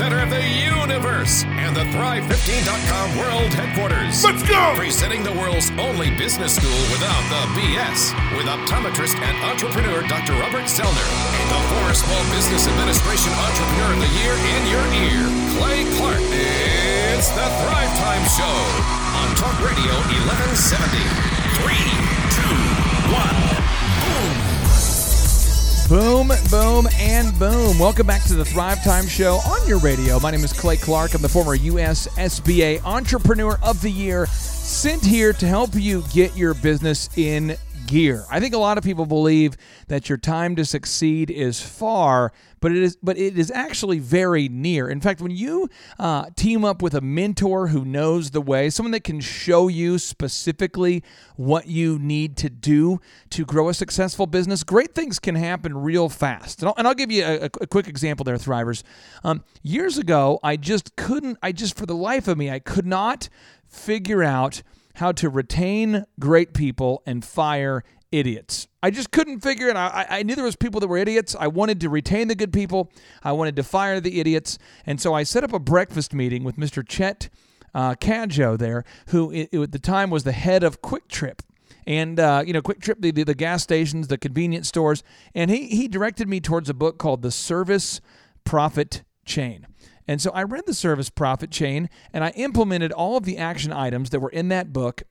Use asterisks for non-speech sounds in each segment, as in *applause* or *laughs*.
center of the universe and the Thrive15.com world headquarters. Let's go! Presenting the world's only business school without the BS with optometrist and entrepreneur Dr. Robert Zoellner and the former Small Business Administration Entrepreneur of the Year in your ear, Clay Clark. It's the Thrive Time Show on Talk Radio 1170. Three, two, one. Boom, boom, and boom. Welcome back to the Thrive Time Show on your radio. My name is Clay Clark. I'm the former U.S. SBA Entrepreneur of the Year, sent here to help you get your business in gear. I think a lot of people believe that your time to succeed is far, but it is but it is actually very near. In fact, when you uh, team up with a mentor who knows the way, someone that can show you specifically what you need to do to grow a successful business, great things can happen real fast. And I'll, and I'll give you a, a quick example there, Thrivers. Um, years ago, I just couldn't. I just for the life of me, I could not figure out how to retain great people and fire idiots. I just couldn't figure it out. I, I knew there was people that were idiots. I wanted to retain the good people. I wanted to fire the idiots. And so I set up a breakfast meeting with Mr. Chet uh, there, who it, it, at the time was the head of QuikTrip. And uh, you know, QuikTrip, the, the, the gas stations, the convenience stores, and he he directed me towards a book called The Service Profit Chain. And so I read the service profit chain and I implemented all of the action items that were in that book.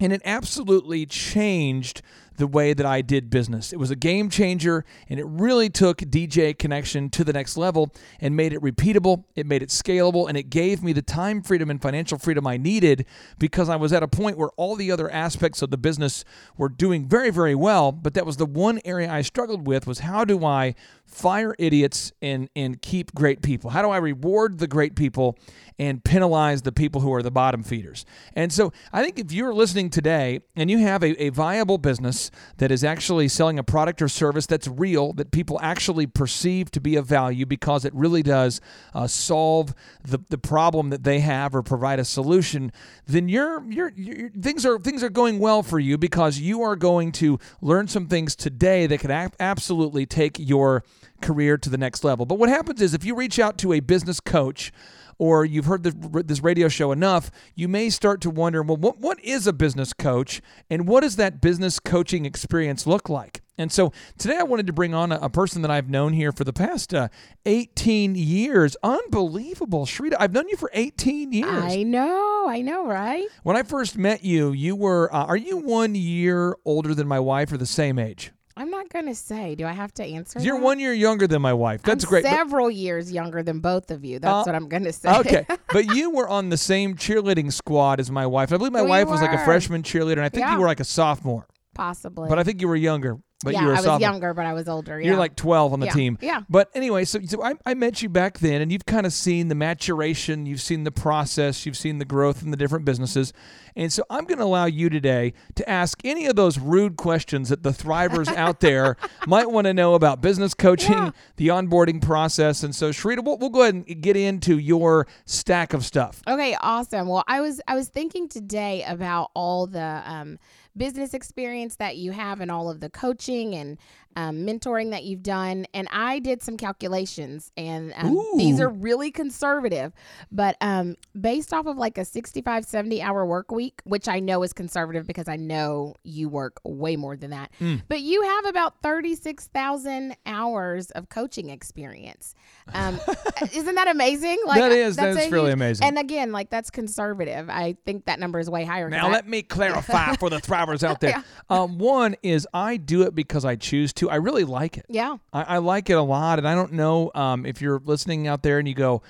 And it absolutely changed the way that I did business. It was a game changer and it really took DJ Connection to the next level and made it repeatable, it made it scalable, and it gave me the time freedom and financial freedom I needed because I was at a point where all the other aspects of the business were doing very, very well. But that was the one area I struggled with was how do I fire idiots and and keep great people? How do I reward the great people and penalize the people who are the bottom feeders? And so I think if you're listening today and you have a, a viable business that is actually selling a product or service that's real, that people actually perceive to be of value because it really does uh, solve the, the problem that they have or provide a solution, then you're, you're, you're things are things are going well for you because you are going to learn some things today that can absolutely take your career to the next level. But what happens is if you reach out to a business coach, or you've heard this radio show enough, you may start to wonder, well, what, what is a business coach and what does that business coaching experience look like? And so today I wanted to bring on a, a person that I've known here for the past uh, 18 years. Unbelievable. Shrita, I've known you for 18 years. I know, I know, right? When I first met you, you were, uh, are you one year older than my wife or the same age? I'm not going to say. Do I have to answer? You're that? one year younger than my wife. That's I'm great. Several but, years younger than both of you. That's uh, what I'm going to say. Okay, *laughs* but you were on the same cheerleading squad as my wife. I believe my we wife were. was like a freshman cheerleader, and I think yeah. you were like a sophomore. Possibly. But I think you were younger. But yeah, you were a I was sophomore. younger, but I was older. Yeah. You're like 12 on the yeah. team. Yeah. But anyway, so, so I, I met you back then, and you've kind of seen the maturation, you've seen the process, you've seen the growth in the different businesses. And so I'm going to allow you today to ask any of those rude questions that the thrivers *laughs* out there might want to know about business coaching, Yeah. the onboarding process. And so, Sharita, we'll, we'll go ahead and get into your stack of stuff. Okay, awesome. Well, I was I was thinking today about all the um, business experience that you have and all of the coaching and um, mentoring that you've done. And I did some calculations, and um, these are really conservative, but um, based off of like a 65, 70 hour work week, which I know is conservative because I know you work way more than that. Mm. But you have about 36,000 hours of coaching experience. Um, *laughs* isn't that amazing? Like That is- that's that's really huge- amazing. And again, like that's conservative. I think that number is way higher. Now, I- let me clarify for the thrivers out there. *laughs* Yeah. Um, one is I do it because I choose to. I really like it. yeah. I, I like it a lot, and I don't know um, if you're listening out there and you go,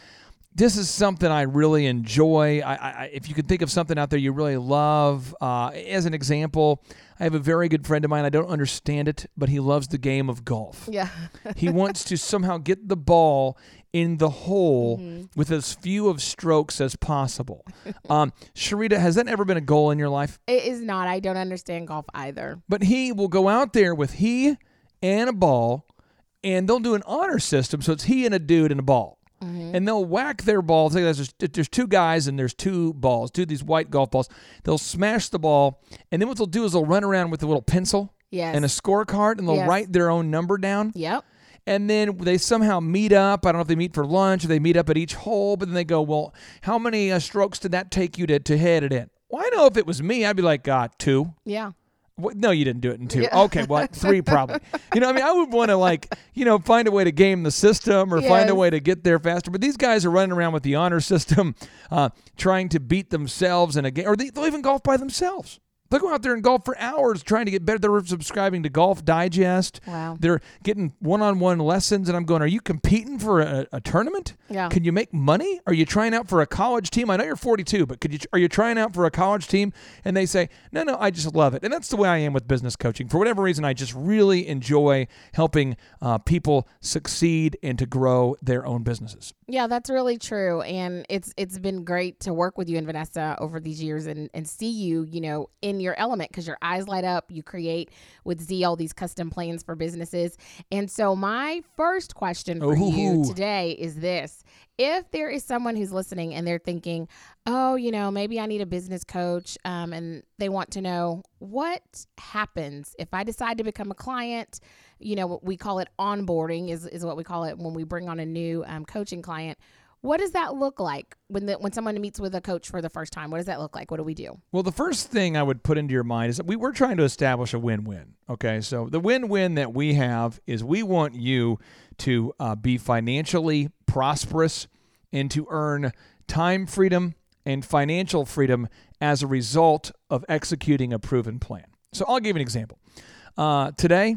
"This is something I really enjoy." I, I, if you can think of something out there you really love, uh, as an example, I have a very good friend of mine. I don't understand it, but he loves the game of golf. Yeah. *laughs* he wants to somehow get the ball in the hole Mm-hmm. with as few of strokes as possible. *laughs* Um, Sharita, has that ever been a goal in your life? It is not. I don't understand golf either. But he will go out there with he and a ball, and they'll do an honor system. So it's he and a dude and a ball. Mm-hmm. And they'll whack their balls. Like There's, there's two guys and there's two balls, two of these white golf balls. They'll smash the ball, and then what they'll do is they'll run around with a little pencil Yes. and a scorecard, and they'll Yes. write their own number down. Yep. and then they somehow meet up. I don't know if they meet for lunch or they meet up at each hole, but then they go, well, how many uh, strokes did that take you to, to hit it in? Well, I know if it was me, I'd be like, God, two. Yeah. What? No, you didn't do it in two. Yeah. Okay, what? Three probably. You know, I mean, I would want to like, you know, find a way to game the system or find a way to get there faster. But these guys are running around with the honor system, uh, trying to beat themselves in a game, or they, they'll even golf by themselves. They'll go out there and golf for hours trying to get better. They're subscribing to Golf Digest. Wow. They're getting one-on-one lessons, and I'm going, "Are you competing for a, a tournament? Yeah. Can you make money? Are you trying out for a college team? I know you're 42, but could you? Are you trying out for a college team? And they say, "No, no, I just love it." And that's the way I am with business coaching. For whatever reason, I just really enjoy helping uh, people succeed and to grow their own businesses. Yeah, that's really true. And it's it's been great to work with you and Vanessa over these years and, and see you, you know, in your element because your eyes light up. You create with Z all these custom plans for businesses. And so my first question for you today is this. If there is someone who's listening and they're thinking, oh, you know, maybe I need a business coach, um, and they want to know what happens if I decide to become a client, you know, we call it onboarding is, is what we call it when we bring on a new um, coaching client. What does that look like when the, when someone meets with a coach for the first time? What does that look like? What do we do? Well, the first thing I would put into your mind is that we, we're trying to establish a win win. Okay. So the win win that we have is we want you to uh, be financially prosperous and to earn time freedom and financial freedom as a result of executing a proven plan. So I'll give you an example. Uh, today,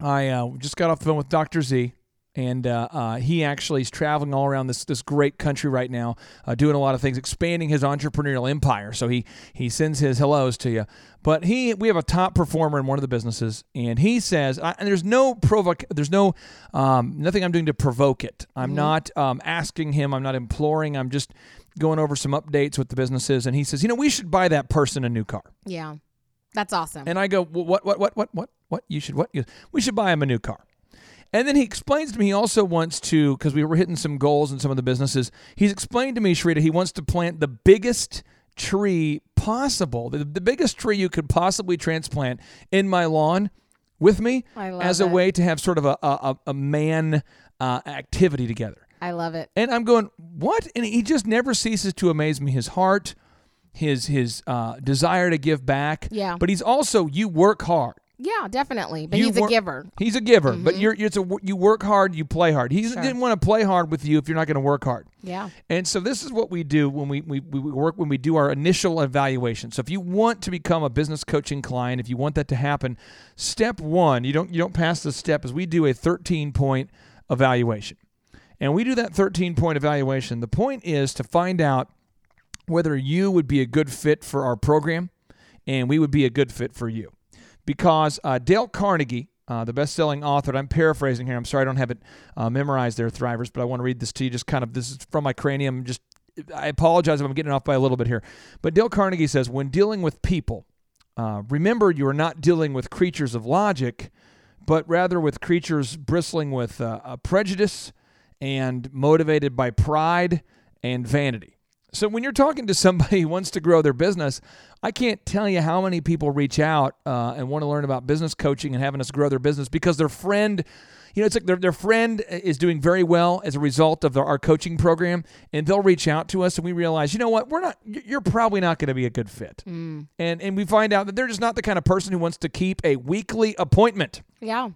I uh, just got off the phone with Dr. Z, and uh, uh, he actually is traveling all around this this great country right now, uh, doing a lot of things, expanding his entrepreneurial empire. So he he sends his hellos to you. But he we have a top performer in one of the businesses, and he says, I, and there's no provoke, there's no um, nothing I'm doing to provoke it. I'm not um, asking him, I'm not imploring, I'm just going over some updates with the businesses, and he says, you know, we should buy that person a new car. Yeah, that's awesome. And I go, well, what, what, what, what, what, what? You should what? Goes, we should buy him a new car. And then he explains to me he also wants to, because we were hitting some goals in some of the businesses. He's explained to me, Sharita, he wants to plant the biggest tree possible, the, the biggest tree you could possibly transplant in my lawn with me as a it. way to have sort of a, a, a- a man uh, activity together. I love it. And I'm going, what? And he just never ceases to amaze me. His heart, his his uh, desire to give back. Yeah. But he's also you work hard. Yeah, definitely. But You he's wor- a giver. He's a giver, but mm-hmm. you're it's a you work hard, you play hard. He Sure. didn't want to play hard with you if you're not going to work hard. Yeah. And so this is what we do when we, we, we work when we do our initial evaluation. So if you want to become a business coaching client, if you want that to happen, step one, you don't you don't pass this step is we do a 13 point evaluation. And we do that 13 point evaluation. The point is to find out whether you would be a good fit for our program and we would be a good fit for you. Because uh, Dale Carnegie, uh, the best selling author, I'm paraphrasing here, I'm sorry I don't have it uh, memorized there, Thrivers, but I want to read this to you just kind of, this is from my cranium. Just, I apologize if I'm getting off by a little bit here. But Dale Carnegie says, when dealing with people, uh, remember you are not dealing with creatures of logic, but rather with creatures bristling with uh, prejudice and motivated by pride and vanity. So when you're talking to somebody *laughs* who wants to grow their business, I can't tell you how many people reach out uh, and want to learn about business coaching and having us grow their business because their friend, you know, it's like their, their friend is doing very well as a result of their, our coaching program, and they'll reach out to us, and we realize, you know what, we're not, you're probably not going to be a good fit, and and we find out that they're just not the kind of person who wants to keep a weekly appointment. Yeah.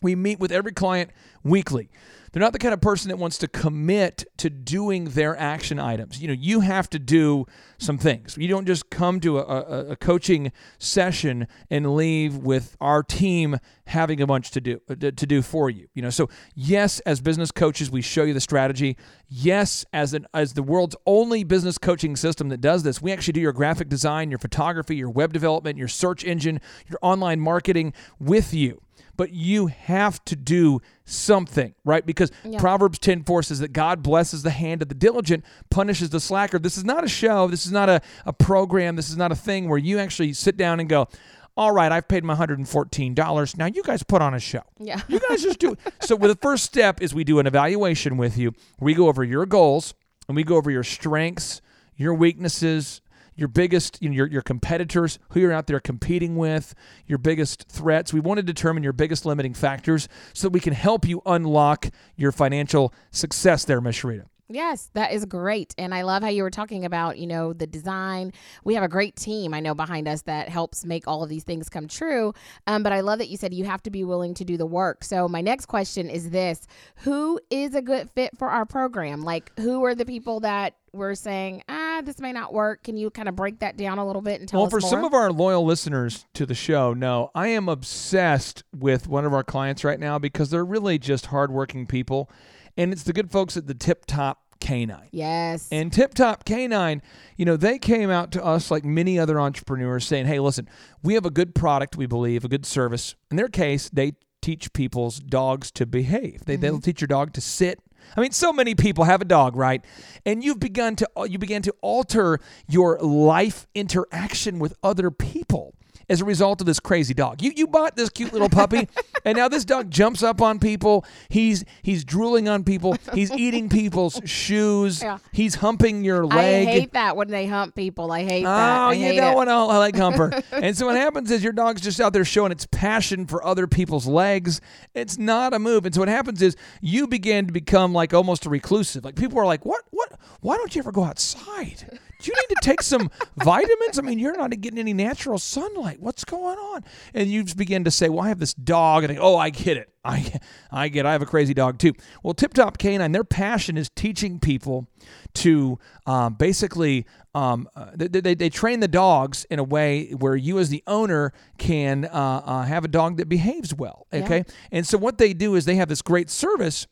We meet with every client weekly. They're not the kind of person that wants to commit to doing their action items. You know, you have to do some things. You don't just come to a, a, coaching session and leave with our team having a bunch to do uh, to do for you. You know, so yes, as business coaches, we show you the strategy. Yes, as an as the world's only business coaching system that does this, we actually do your graphic design, your photography, your web development, your search engine, your online marketing with you but you have to do something, right? Because Proverbs 10 4 says that God blesses the hand of the diligent, punishes the slacker. This is not a show. This is not a, a program. This is not a thing where you actually sit down and go, all right, I've paid my $114. Now you guys put on a show. Yeah. You guys just do it. *laughs* So well, the first step is we do an evaluation with you. We go over your goals and we go over your strengths, your weaknesses, your biggest, you know, your, your competitors, who you're out there competing with, your biggest threats. We want to determine your biggest limiting factors so that we can help you unlock your financial success there, Miss Sharita. Yes, that is great. And I love how you were talking about, you know, the design. We have a great team, I know, behind us that helps make all of these things come true. Um, but I love that you said you have to be willing to do the work. So, my next question is this Who is a good fit for our program? Like, who are the people that we're saying, ah, Ah, this may not work? Can you kind of break that down a little bit and tell well, for more? some of our loyal listeners to the show, no, I am obsessed with one of our clients right now because they're really just hardworking people and it's the good folks at the Tip Top K9. Yes. And Tip Top K9, you know, they came out to us like many other entrepreneurs saying, hey, listen, we have a good product, we believe, a good service. In their case, they teach people's dogs to behave. They, They'll mm-hmm. teach your dog to sit. I mean, so many people have a dog, right? And you've begun to uh, you began to alter your life interaction with other people as a result of this crazy dog. You you bought this cute little puppy, *laughs* and now this dog jumps up on people. He's he's drooling on people. He's eating *laughs* people's shoes. Yeah. He's humping your leg. I hate that when they hump people. I hate that. Oh, you don't want to like humper. *laughs* and so what happens is your dog's just out there showing its passion for other people's legs. It's not a move. And so what happens is you begin to become like almost a reclusive. Like people are like, what? What? Why don't you ever go outside? Do you need to take some *laughs* vitamins? I mean, you're not getting any natural sunlight. What's going on? And you just begin to say, well, I have this dog. And they, oh, I get it. I, I get it. I have a crazy dog too. Well, Tip Top K9, their passion is teaching people to um, basically um, uh, they, they, they train the dogs in a way where you as the owner can uh, uh, have a dog that behaves well okay and so what they do is they have this great service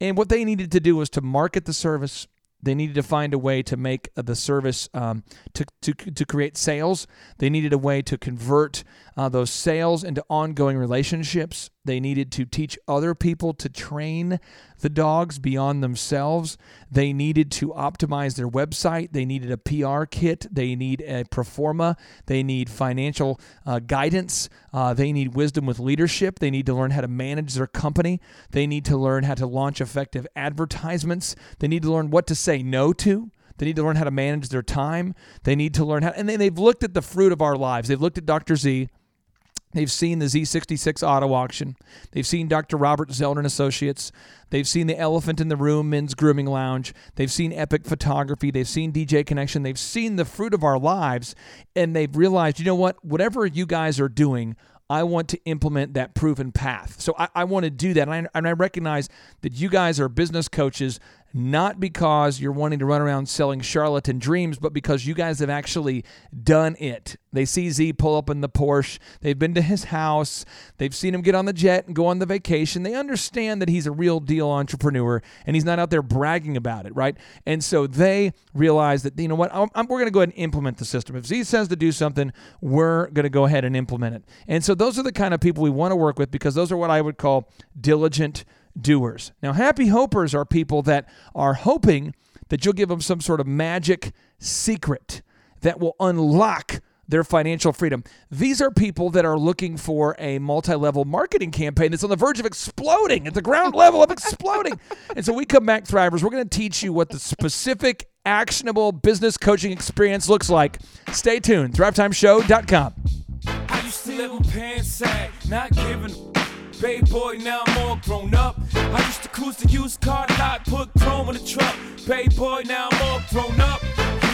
and what they needed to do was to market the service they needed to find a way to make the service um, to, to, to create sales. They needed a way to convert uh, those sales into ongoing relationships. They needed to teach other people to train the dogs beyond themselves. They needed to optimize their website. They needed a PR kit. They need a pro forma. They need financial uh, guidance. Uh, they need wisdom with leadership. They need to learn how to manage their company. They need to learn how to launch effective advertisements. They need to learn what to say no to. They need to learn how to manage their time. They need to learn how, and then they've looked at the fruit of our lives. They've looked at Dr. Z. They've seen the Z66 auto auction. They've seen Dr. Robert Zoellner Associates. They've seen the Elephant in the Room Men's Grooming Lounge. They've seen Epic Photography. They've seen DJ Connection. They've seen the fruit of our lives, and they've realized, you know what? Whatever you guys are doing, I want to implement that proven path. So I, I want to do that. And I, and I recognize that you guys are business coaches, not because you're wanting to run around selling charlatan dreams, but because you guys have actually done it. They see Z pull up in the Porsche. They've been to his house. They've seen him get on the jet and go on the vacation. They understand that he's a real deal entrepreneur and he's not out there bragging about it, right? And so they realize that, you know what, I'm, I'm- we're going to go ahead and implement the system. If Z says to do something, we're going to go ahead and implement it. And so those are the kind of people we want to work with because those are what I would call diligent doers. Now, happy hopers are people that are hoping that you'll give them some sort of magic secret that will unlock their financial freedom. These are people that are looking for a multi level marketing campaign that's on the verge of exploding at the ground level of exploding. *laughs* and so we come back, Thrivers. We're going to teach you what the specific, actionable business coaching experience looks like. Stay tuned. ThriveTimeShow.com. Bay boy, now I'm all grown up. I used to cruise the used car lot, put chrome in the truck. Bay boy, now I'm all grown up.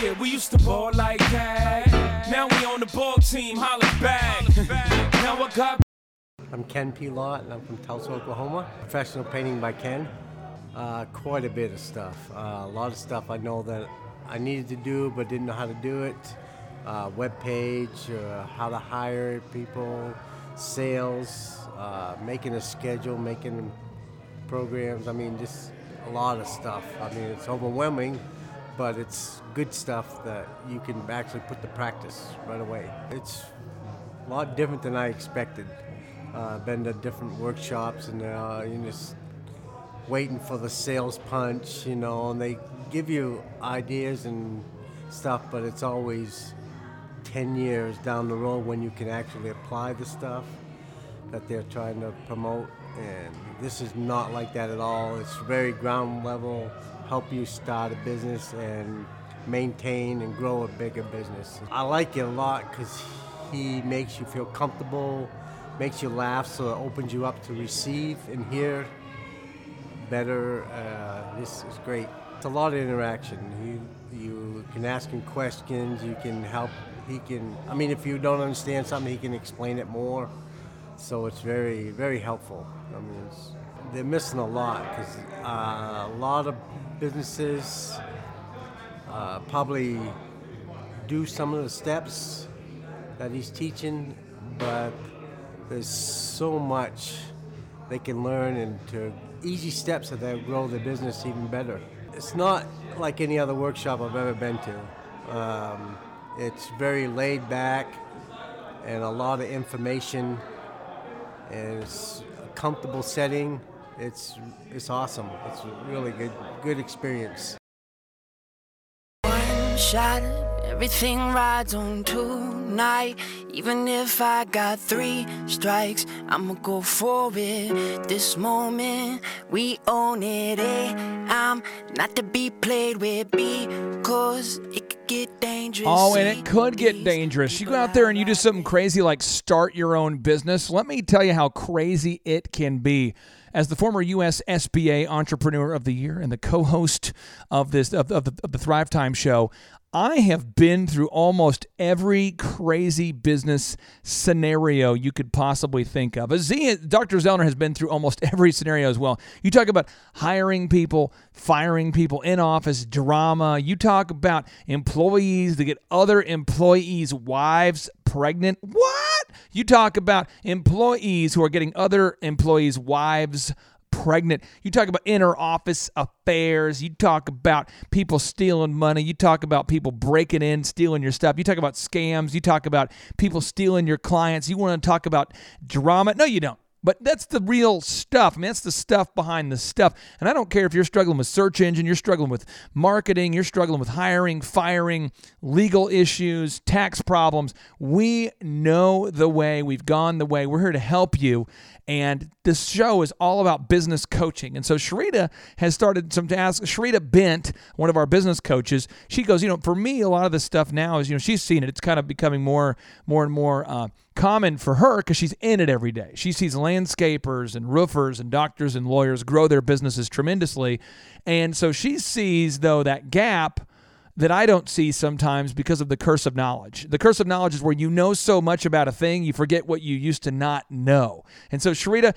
Yeah, we used to ball like that. Now we on the ball team, holla back. now I got I'm Ken P. Lott, and I'm from Tulsa, Oklahoma. Professional painting by Ken. Uh, quite a bit of stuff. Uh, a lot of stuff I know that I needed to do but didn't know how to do it. Uh, web page, uh, how to hire people, sales, uh, making a schedule, making programs. I mean, just a lot of stuff. I mean, it's overwhelming, but it's good stuff that you can actually put to practice right away. It's a lot different than I expected. Uh, been to different workshops and uh, you just waiting for the sales punch, you know, and they give you ideas and stuff, but it's always 10 years down the road when you can actually apply the stuff that they're trying to promote. And this is not like that at all. It's very ground level, help you start a business and maintain and grow a bigger business. I like it a lot because he makes you feel comfortable, makes you laugh, so it opens you up to receive and hear better. Uh, this is great. It's a lot of interaction. You you can ask him questions. You can help. He can. I mean, if you don't understand something, he can explain it more. So it's very very helpful. I mean, they're missing a lot because uh, a lot of businesses uh, probably do some of the steps that he's teaching, but there's so much they can learn into easy steps that they'll grow their business even better. It's not like any other workshop I've ever been to. Um, it's very laid back and a lot of information, and it's a comfortable setting. It's it's awesome. It's a really good good experience. One shot, everything rides on tonight. Even if I got three strikes, I'ma go for it. This moment, we own it. Eh? I'm not to be played with because it could get dangerous. Oh, and it could get dangerous. You go out there and you do something crazy like start your own business. Let me tell you how crazy it can be. As the former U.S. SBA Entrepreneur of the Year and the co-host of this of, of, the, of the Thrive Time show, I have been through almost every crazy business scenario you could possibly think of. Z, Dr. Zoellner has been through almost every scenario as well. You talk about hiring people, firing people in office, drama. You talk about employees that get other employees' wives pregnant. What? You talk about employees who are getting other employees' wives pregnant. You talk about inner office affairs. You talk about people stealing money. You talk about people breaking in, stealing your stuff. You talk about scams. You talk about people stealing your clients. You want to talk about drama. No, you don't. But that's the real stuff. I mean, that's the stuff behind the stuff. And I don't care if you're struggling with search engine, you're struggling with marketing, you're struggling with hiring, firing, legal issues, tax problems. We know the way. We've gone the way. We're here to help you. And this show is all about business coaching. And so Sharita has started some tasks. ask Sharita Bent, one of our business coaches. She goes, you know, for me, a lot of this stuff now is, you know, she's seen it. It's kind of becoming more, more and more uh, common for her because she's in it every day. She sees landscapers and roofers and doctors and lawyers grow their businesses tremendously. And so she sees, though, that gap that I don't see sometimes because of the curse of knowledge. The curse of knowledge is where you know so much about a thing, you forget what you used to not know. And so, Sharita,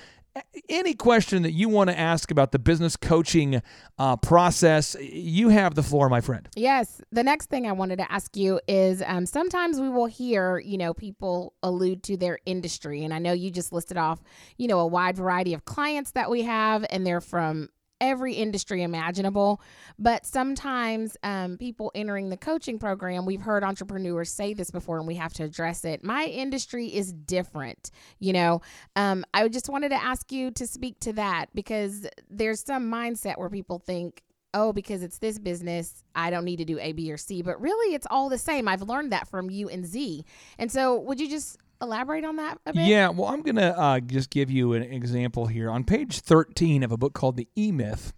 any question that you want to ask about the business coaching uh, process, you have the floor, my friend. Yes. The next thing I wanted to ask you is um, sometimes we will hear, you know, people allude to their industry. And I know you just listed off, you know, a wide variety of clients that we have, and they're from every industry imaginable. But sometimes um, people entering the coaching program, we've heard entrepreneurs say this before and we have to address it. My industry is different. You know, um, I just wanted to ask you to speak to that because there's some mindset where people think, oh, because it's this business, I don't need to do A, B, or C. But really, it's all the same. I've learned that from you and Z. And so, would you just elaborate on that a bit? Yeah, well, I'm going to uh, just give you an example here. On page 13 of a book called The E Myth,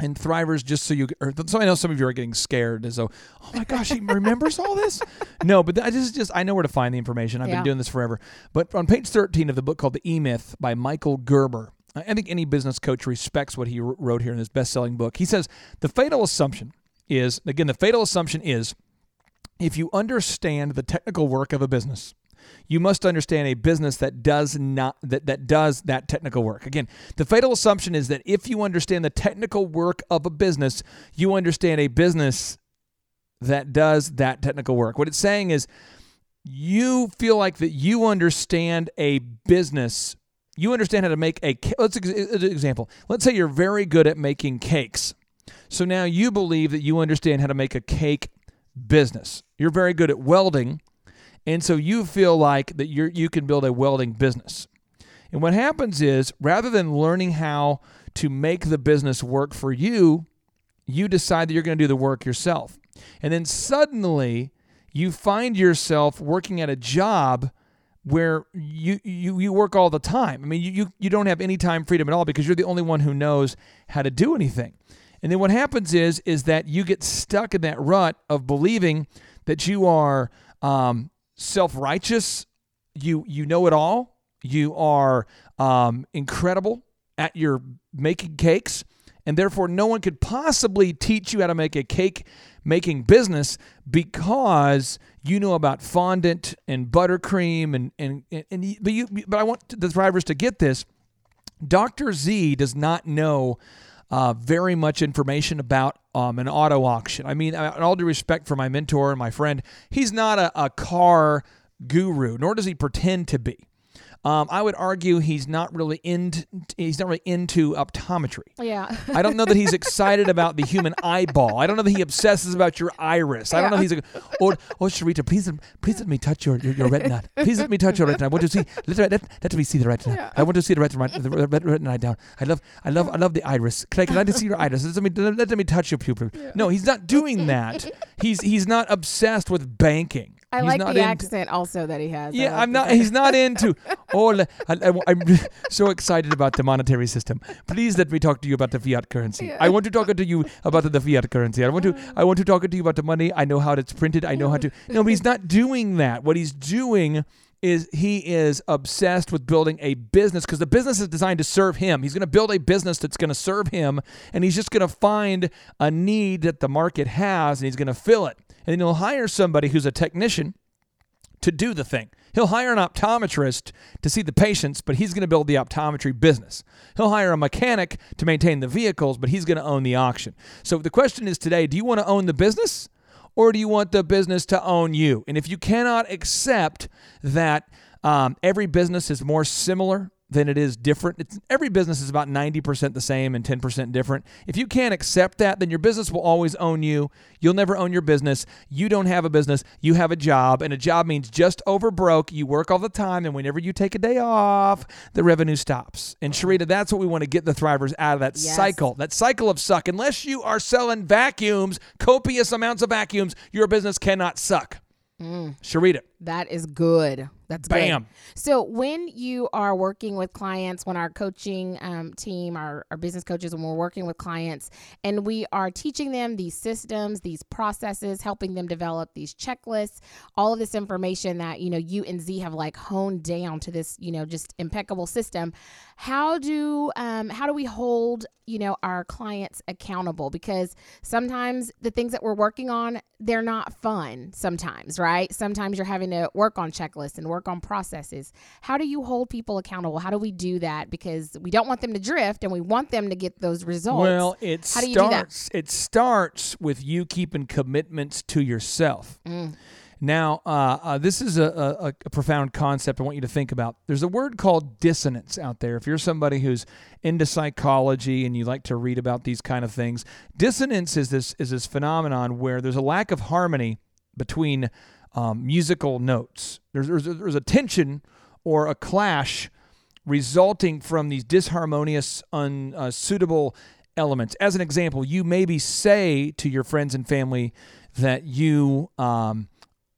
and Thrivers, just so you, or so I know some of you are getting scared as though, oh my gosh, he remembers all this. *laughs* No, but I just, just I know where to find the information. I've Yeah. been doing this forever. But on page 13 of the book called The E Myth by Michael Gerber, I think any business coach respects what he wrote here in his best-selling book. He says the fatal assumption is, again, the fatal assumption is, if you understand the technical work of a business, you must understand a business that does not that, that does that technical work. Again, the fatal assumption is that if you understand the technical work of a business, you understand a business that does that technical work. What it's saying is you feel like that you understand a business you understand how to make a let's example let's say you're very good at making cakes so now you believe that you understand how to make a cake business you're very good at welding and so you feel like that you're you can build a welding business and what happens is rather than learning how to make the business work for you you decide that you're going to do the work yourself and then suddenly you find yourself working at a job where you, you you work all the time. I mean, you, you you don't have any time freedom at all because you're the only one who knows how to do anything. And then what happens is is that you get stuck in that rut of believing that you are um, self-righteous, you you know it all, you are um, incredible at your making cakes, and therefore no one could possibly teach you how to make a cake making business because you know about fondant and buttercream and and and, and but you but I want the thrivers to get this. Dr. Z does not know uh, very much information about um, an auto auction. I mean, uh, in all due respect for my mentor and my friend, he's not a, a car guru, nor does he pretend to be. Um, I would argue he's not really into he's not really into optometry. Yeah. I don't know that he's excited about the human *laughs* eyeball. I don't know that he obsesses about your iris. I don't know if he's like, oh, oh, Sharita, please, please let me touch your, your, your retina. Please let me touch your retina. I want to see. Let, let, let me see the retina. I want to see the retina, the retina down. I love, I love, I love the iris. Can I, can I just see your iris? Let me, let, let me touch your pupil. No, he's not doing that. *laughs* He's, he's not obsessed with banking. I He's like not the accent also that he has. Yeah, like I'm not. He's not into. *laughs* Oh, le- I, am so excited about the monetary system. Please let me talk to you about the fiat currency. I want to talk to you about the fiat currency. I want to. Uh-huh. I want to talk to you about the money. I know how it's printed. I know how to. No, but he's *laughs* not doing that. What he's doing is he is obsessed with building a business because the business is designed to serve him. He's going to build a business that's going to serve him, and he's just going to find a need that the market has, and he's going to fill it. And then he'll hire somebody who's a technician to do the thing. He'll hire an optometrist to see the patients, but he's going to build the optometry business. He'll hire a mechanic to maintain the vehicles, but he's going to own the auction. So the question is today do you want to own the business or do you want the business to own you? And if you cannot accept that um, every business is more similar than it is different. It's, every business is about 90% the same and 10% different. If you can't accept that, then your business will always own you. You'll never own your business. You don't have a business. You have a job, and a job means just over broke. You work all the time, and whenever you take a day off, the revenue stops. And Sharita, that's what we want to get the thrivers out of that Yes. cycle, that cycle of suck. Unless you are selling vacuums, copious amounts of vacuums, your business cannot suck. Mm. Sharita, That is good. That's good. Bam. So when you are working with clients, when our coaching um, team, our, our business coaches, when we're working with clients, and we are teaching them these systems, these processes, helping them develop these checklists, all of this information that you know you and Z have like honed down to this, you know, just impeccable system. How do um, how do we hold you know our clients accountable? Because sometimes the things that we're working on they're not fun. Sometimes, right? Sometimes you're having to work on checklists and work on processes. How do you hold people accountable? How do we do that? Because we don't want them to drift and we want them to get those results. Well, it How do you do that? starts. It starts with you keeping commitments to yourself. Mm. Now, uh, uh, this is a, a, a profound concept I want you to think about. There's a word called dissonance out there. If you're somebody who's into psychology and you like to read about these kind of things, dissonance is this is this phenomenon where there's a lack of harmony between um, musical notes. There's, there's, a, there's a tension or a clash resulting from these disharmonious, unsuitable elements. As an example, you maybe say to your friends and family that you um,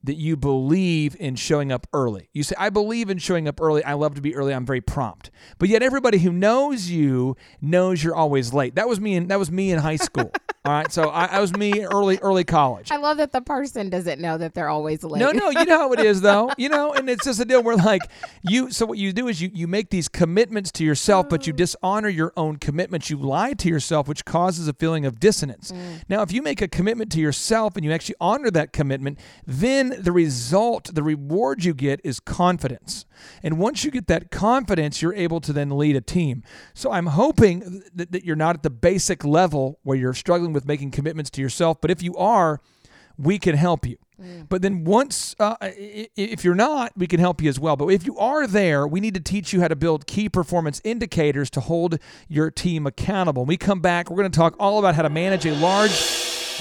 that you believe in showing up early. You say, "I believe in showing up early. I love to be early. I'm very prompt." But yet, everybody who knows you knows you're always late. That was me. In, that was me in high school. *laughs* All right, so I, I was me early early college. I love that the person doesn't know that they're always late. No, no, you know how it is though. *laughs* You know, and it's just a deal where like you so what you do is you you make these commitments to yourself, but you mm. dishonor your own commitments. You lie to yourself, which causes a feeling of dissonance. Mm. Now, if you make a commitment to yourself and you actually honor that commitment, then the result, the reward you get is confidence. And once you get that confidence, you're able to then lead a team. So I'm hoping that, that you're not at the basic level where you're struggling with making commitments to yourself, but if you are, we can help you. But then once, uh, if you're not, we can help you as well. But if you are there, we need to teach you how to build key performance indicators to hold your team accountable. When we come back, we're going to talk all about how to manage a large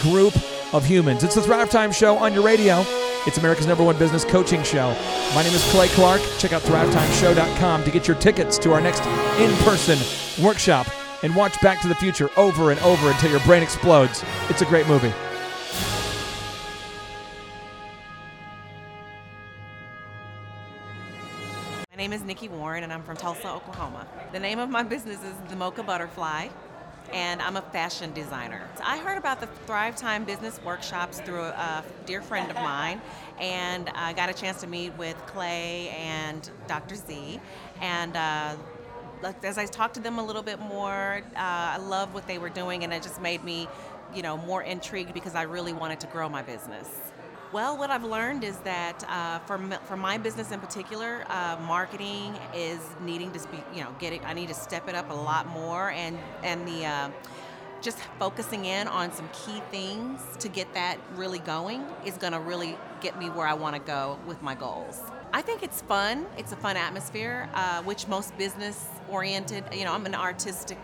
group of humans. It's the Thrive Time Show on your radio. It's America's number one business coaching show. My name is Clay Clark. Check out thrivetimeshow.com to get your tickets to our next in person workshop and watch Back to the Future over and over until your brain explodes. It's a great movie. My name is Nikki Warren and I'm from Tulsa, Oklahoma. The name of my business is The Mocha Butterfly. And I'm a fashion designer. I heard about the Thrive Time Business Workshops through a dear friend of mine, and I got a chance to meet with Clay and Dr. Z. And uh, as I talked to them a little bit more, uh, I loved what they were doing, and it just made me, you know, more intrigued because I really wanted to grow my business. Well, what I've learned is that uh, for, for my business in particular, uh, marketing is needing to be, you know, getting. I need to step it up a lot more, and and the uh, just focusing in on some key things to get that really going is going to really get me where I want to go with my goals. I think it's fun. It's a fun atmosphere, uh, which most business oriented. You know, I'm an artistic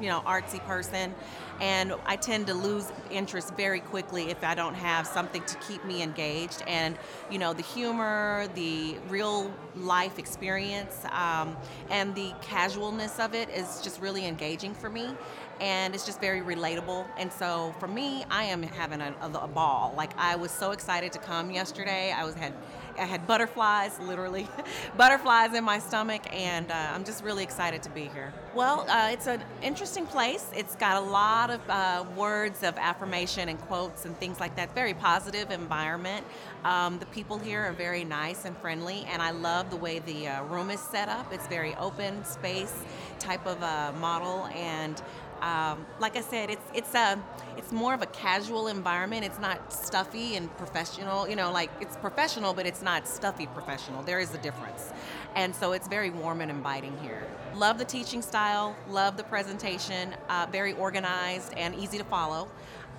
you know, artsy person, and I tend to lose interest very quickly if I don't have something to keep me engaged. And you know, the humor, the real life experience, um, and the casualness of it is just really engaging for me and it's just very relatable. And so for me, I am having a, a, a, ball. Like I was so excited to come yesterday. I was had I had butterflies, literally, *laughs* butterflies in my stomach, and uh, I'm just really excited to be here. Well, uh, it's an interesting place. It's got a lot of uh, words of affirmation and quotes and things like that. Very positive environment. Um, the people here are very nice and friendly, and I love the way the uh, room is set up. It's very open space type of uh, model, and um, like I said, it's it's a it's more of a casual environment. It's not stuffy and professional. You know, like it's professional, but it's not stuffy professional. There is a difference, and so it's very warm and inviting here. Love the teaching style. Love the presentation. Uh, very organized and easy to follow.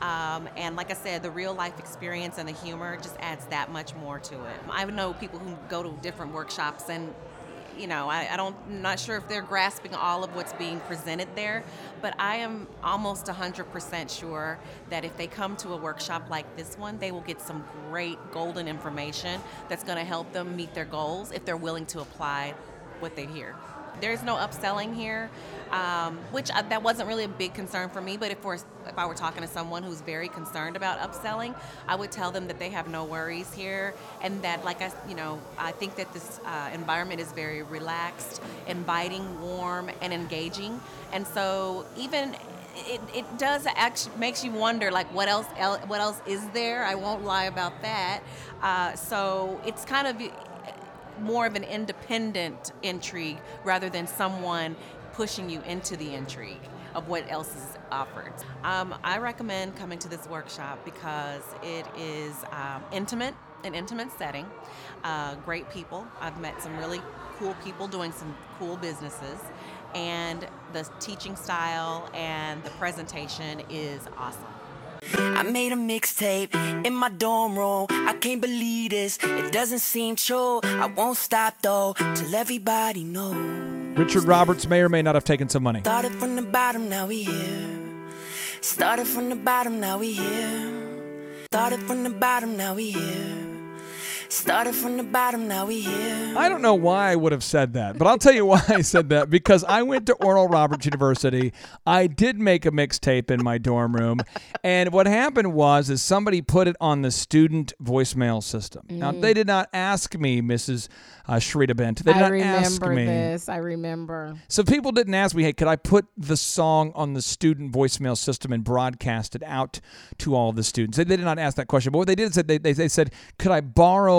Um, and like I said, the real life experience and the humor just adds that much more to it. I know people who go to different workshops and you know, I, I don't, I'm not sure if they're grasping all of what's being presented there, but I am almost 100% sure that if they come to a workshop like this one, they will get some great golden information that's going to help them meet their goals if they're willing to apply what they hear. There's no upselling here, um, which I, that wasn't really a big concern for me. But if we're if I were talking to someone who's very concerned about upselling, I would tell them that they have no worries here, and that like I you know I think that this uh, environment is very relaxed, inviting, warm, and engaging. And so even it, it does actually makes you wonder like what else what else is there i won't lie about that uh, so it's kind of more of an independent intrigue rather than someone pushing you into the intrigue of what else is offered. Um, I recommend coming to this workshop because it is um, intimate, an intimate setting, uh, great people. I've met some really cool people doing some cool businesses, and the teaching style and the presentation is awesome. I made a mixtape in my dorm room. I can't believe this. It doesn't seem true. I won't stop though till everybody knows. Richard Roberts may or may not have taken some money. Started from the bottom, now we here. Started from the bottom, now we here. Started from the bottom, now we here. Started from the bottom, now we here. I don't know why I would have said that, but I'll tell you why I said that. Because I went to Oral Roberts University. I did make a mixtape in my dorm room, and what happened was is somebody put it on the student voicemail system. Mm. Now they did not ask me, Mrs. Uh, Shrita Bent. They did I not ask me. this. I remember. So people didn't ask me, hey, could I put the song on the student voicemail system and broadcast it out to all the students? They, they did not ask that question. But what they did is they, they, they said, could I borrow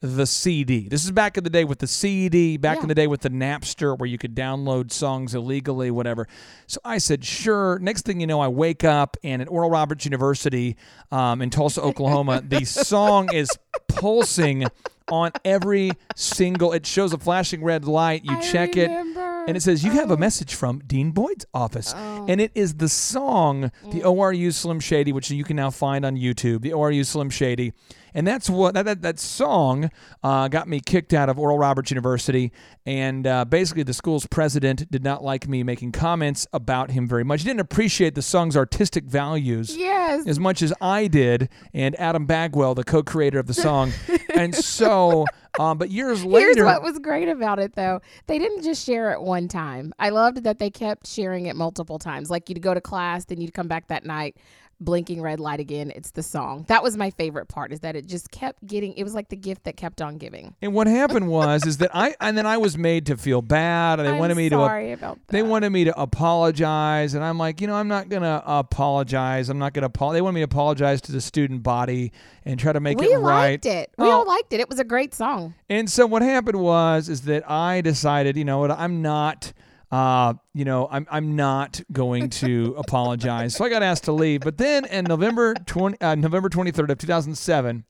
the CD. This is back in the day with the CD, back yeah. in the day with the Napster where you could download songs illegally, whatever. So I said, sure. Next thing you know, I wake up and at Oral Roberts University um, in Tulsa, Oklahoma, the *laughs* song is pulsing on every single. It shows a flashing red light. You I check remember. it, and it says you have a message from Dean Boyd's office, oh. and it is the song, the mm. ORU Slim Shady, which you can now find on YouTube. The ORU Slim Shady and that's what that that, that song uh, got me kicked out of Oral Roberts University. And uh, basically, the school's president did not like me making comments about him very much. He didn't appreciate the song's artistic values yes. as much as I did, and Adam Bagwell, the co-creator of the *laughs* song. and so, um, but years later, here's what was great about it though: they didn't just share it one time. I loved that they kept sharing it multiple times. Like you'd go to class, then you'd come back that night blinking red light again. It's the song. That was my favorite part. Is that it just kept getting. It was like the gift that kept on giving. And what happened was is that I and then I was made to feel bad. They I'm wanted me sorry to about they that. wanted me to apologize, and I'm like, you know, I'm not gonna apologize. I'm not gonna apologize. They wanted me to apologize to the student body and try to make we it right. We liked it. We Well, all liked it. It was a great song. And so what happened was is that I decided, you know what, I'm not uh, you know, I'm I'm not going to *laughs* apologize. So I got asked to leave. But then in November 20 uh, November 23rd of 2007,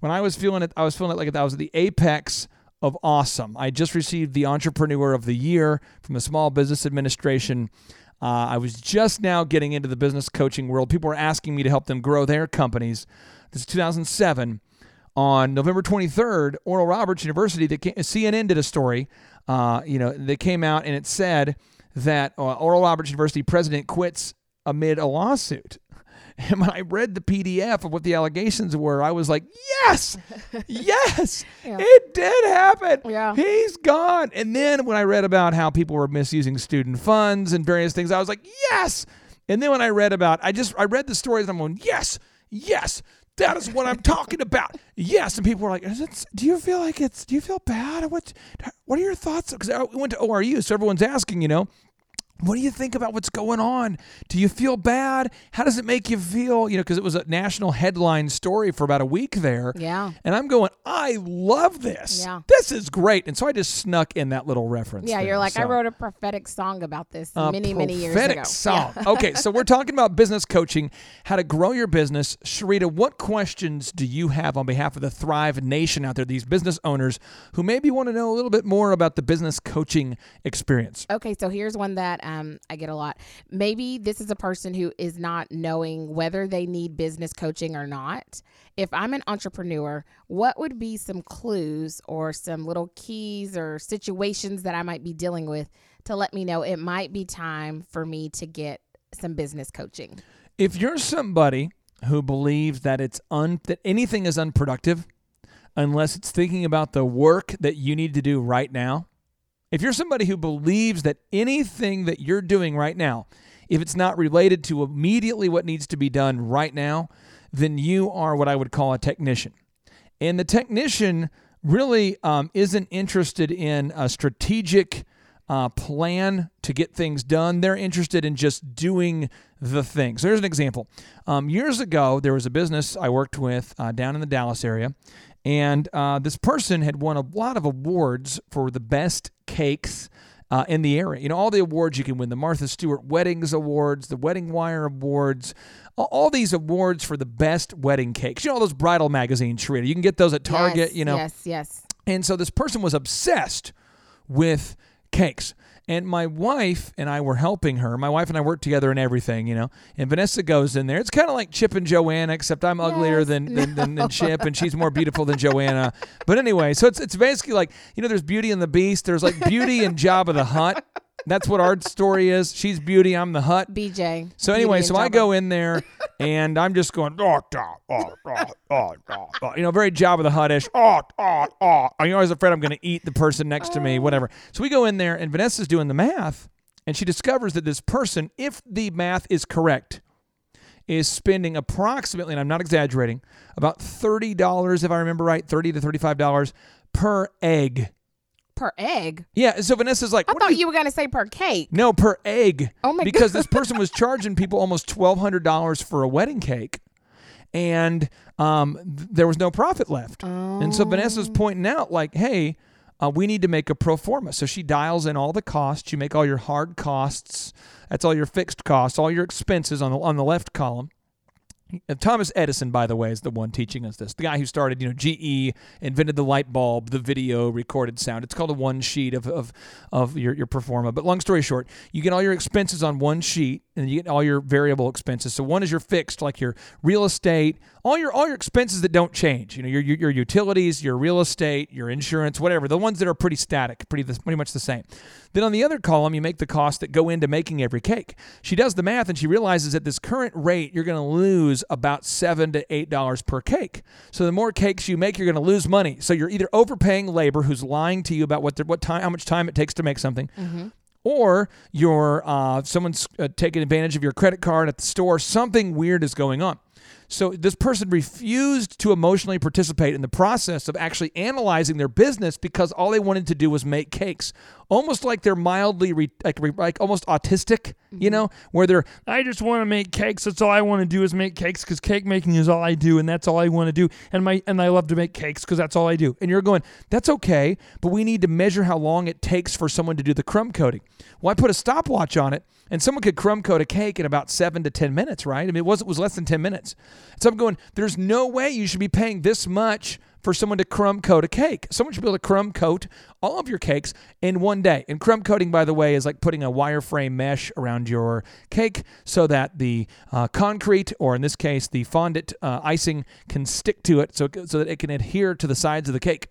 when I was feeling it, I was feeling it like I was at the apex of awesome. I just received the Entrepreneur of the Year from the Small Business Administration. Uh, I was just now getting into the business coaching world. People were asking me to help them grow their companies. This is 2007. On November 23rd, Oral Roberts University, the CNN did a story. Uh, you know, they came out and it said that uh, Oral Roberts University president quits amid a lawsuit. *laughs* And when I read the PDF of what the allegations were, I was like, yes, *laughs* yes, Yeah. it did happen. Yeah. He's gone. And then when I read about how people were misusing student funds and various things, I was like, yes. And then when I read about, I just, I read the stories and I'm going, yes, yes. That is what I'm talking about. Yes, and people were like, it, "Do you feel like it's? Do you feel bad? What? What are your thoughts?" Because we went to ORU, so everyone's asking, you know, what do you think about what's going on? Do you feel bad? How does it make you feel? You know, because it was a national headline story for about a week there. Yeah. And I'm going, I love this. Yeah. This is great. And so I just snuck in that little reference. Yeah, there. you're like, I wrote a prophetic song about this many, many years ago. prophetic. Song. Yeah. *laughs* okay, so we're talking about business coaching, how to grow your business. Sharita, what questions do you have on behalf of the Thrive Nation out there, these business owners who maybe want to know a little bit more about the business coaching experience? Okay, so here's one that um, Um, I get a lot. Maybe this is a person who is not knowing whether they need business coaching or not. If I'm an entrepreneur, what would be some clues or some little keys or situations that I might be dealing with to let me know it might be time for me to get some business coaching? If you're somebody who believes that it's un that anything is unproductive unless it's thinking about the work that you need to do right now, if you're somebody who believes that anything that you're doing right now, if it's not related to immediately what needs to be done right now, then you are what I would call a technician. And the technician really um, isn't interested in a strategic uh, plan to get things done. They're interested in just doing the thing. So here's an example. Um, years ago, there was a business I worked with uh, down in the Dallas area, and uh, this person had won a lot of awards for the best cakes. Uh, in the area, you know, all the awards you can win the Martha Stewart Weddings Awards, the Wedding Wire Awards, all, all these awards for the best wedding cakes. You know, all those bridal magazines, Sharita. You can get those at Target, Yes, you know. Yes, yes. And so this person was obsessed with cakes. And my wife and I were helping her. My wife and I worked together in everything, you know. And Vanessa goes in there. It's kind of like Chip and Joanna, except I'm uglier Yes. than, than, than, than *laughs* Chip, and she's more beautiful than Joanna. But anyway, so it's it's basically like you know, there's Beauty and the Beast. There's like Beauty and Jabba the Hutt. That's what our story is. She's Beauty. I'm the Hutt. BJ. So anyway, so I go in there and I'm just going, oh, oh, oh, oh, oh, oh, oh," you know, very Jabba the Hutt-ish. Oh, oh, oh. I'm always afraid I'm going to eat the person next to me, oh. whatever. So we go in there and Vanessa's doing the math and she discovers that this person, if the math is correct, is spending approximately, and I'm not exaggerating, about $30, if I remember right, 30 to $35 per egg. Per egg. Yeah, so Vanessa's like, I "What thought you were gonna say per cake. no, per egg. Oh my Because God. this person was *laughs* charging people almost twelve hundred dollars for a wedding cake, and um, th- there was no profit left. And so Vanessa's Oh. pointing out, like, hey, uh, we need to make a pro forma. So she dials in all the costs. You make all your hard costs. That's all your fixed costs, all your expenses on the on the left column. Uh, Thomas Edison, by the way, is the one teaching us this. The guy who started, you know, GE invented the light bulb, the video recorded sound. It's called a one sheet of, of, of your, your pro forma. But long story short, you get all your expenses on one sheet and you get all your variable expenses. So one is your fixed, like your real estate, all your all your expenses that don't change. You know, your, your, utilities, your real estate, your insurance, whatever. The ones that are pretty static, pretty pretty much the same. Then on the other column, you make the costs that go into making every cake. She does the math and she realizes at this current rate, you're going to lose about seven to eight dollars per cake. So the more cakes you make, you're going to lose money. So you're either overpaying labor, who's lying to you about what what time, how much time it takes to make something, mm-hmm. Or you're uh, someone's uh, taking advantage of your credit card at the store. Something weird is going on. So this person refused to emotionally participate in the process of actually analyzing their business because all they wanted to do was make cakes. Almost like they're mildly re- like re- like almost autistic, you mm-hmm. know, where they're I just want to make cakes. That's all I want to do is make cakes because cake making is all I do, and that's all I want to do. And my and I love to make cakes because that's all I do. And you're going, that's okay, but we need to measure how long it takes for someone to do the crumb coating. Well, I put a stopwatch on it, and someone could crumb coat a cake in about seven to ten minutes, right? I mean, it was it was less than ten minutes. So I'm going, there's no way you should be paying this much for someone to crumb coat a cake. Someone should be able to crumb coat all of your cakes in one day. And crumb coating, by the way, is like putting a wireframe mesh around your cake so that the uh, concrete, or in this case, the fondant uh, icing, can stick to it so, so that it can adhere to the sides of the cake.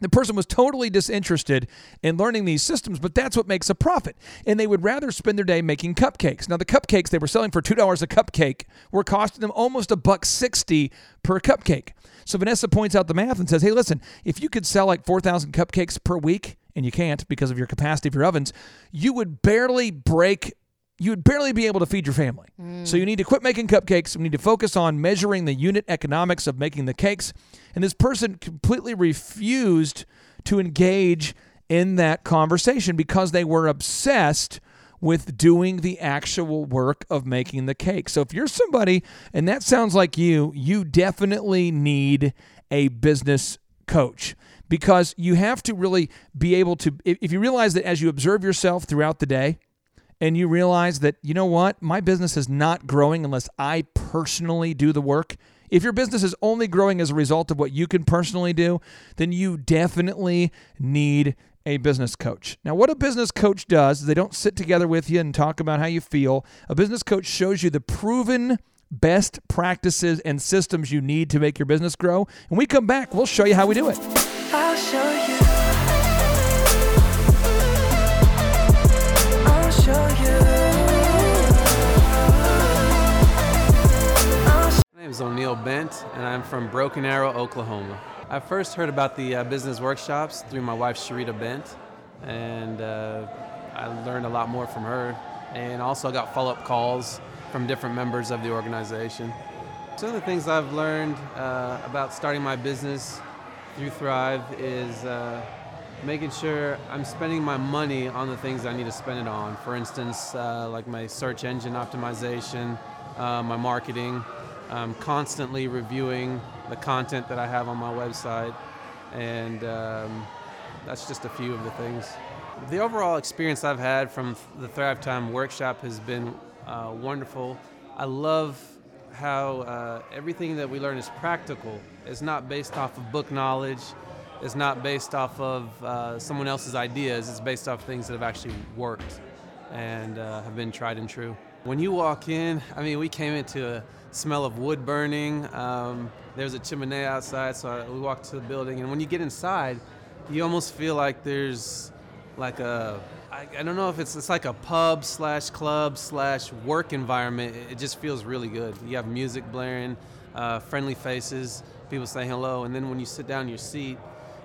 The person was totally disinterested in learning these systems, but that's what makes a profit. And they would rather spend their day making cupcakes. Now, the cupcakes they were selling for $2 a cupcake were costing them almost a buck 60 per cupcake. So Vanessa points out the math and says, hey, listen, if you could sell like 4,000 cupcakes per week, and you can't because of your capacity of your ovens, you would barely break you would barely be able to feed your family. So you need to quit making cupcakes. We need to focus on measuring the unit economics of making the cakes. And this person completely refused to engage in that conversation because they were obsessed with doing the actual work of making the cake. So if you're somebody and that sounds like you, you definitely need a business coach because you have to really be able to if if you realize that as you observe yourself throughout the day, and you realize that, you know what, my business is not growing unless I personally do the work. If your business is only growing as a result of what you can personally do, then you definitely need a business coach. Now, what a business coach does is they don't sit together with you and talk about how you feel. A business coach shows you the proven best practices and systems you need to make your business grow. And we come back, we'll show you how we do it. Name is O'Neill Bent, and I'm from Broken Arrow, Oklahoma. I first heard about the uh, business workshops through my wife, Sharita Bent, and uh, I learned a lot more from her. And also I got follow up calls from different members of the organization. Some of the things I've learned uh, about starting my business through Thrive is uh, making sure I'm spending my money on the things I need to spend it on. For instance, uh, like my search engine optimization, uh, my marketing, um, constantly reviewing the content that I have on my website, and um, that's just a few of the things. The overall experience I've had from the Thrive Time workshop has been uh, wonderful. I love how uh, everything that we learn is practical. It's not based off of book knowledge. It's not based off of uh, someone else's ideas. It's based off things that have actually worked and uh, have been tried and true. When you walk in, I mean, we came into a smell of wood burning. Um, there's a chimney outside, so we walked to the building. And when you get inside, you almost feel like there's like a I, I don't know if it's it's like a pub slash club slash work environment. It, it just feels really good. You have music blaring, uh, friendly faces, people saying hello, and then when you sit down in your seat,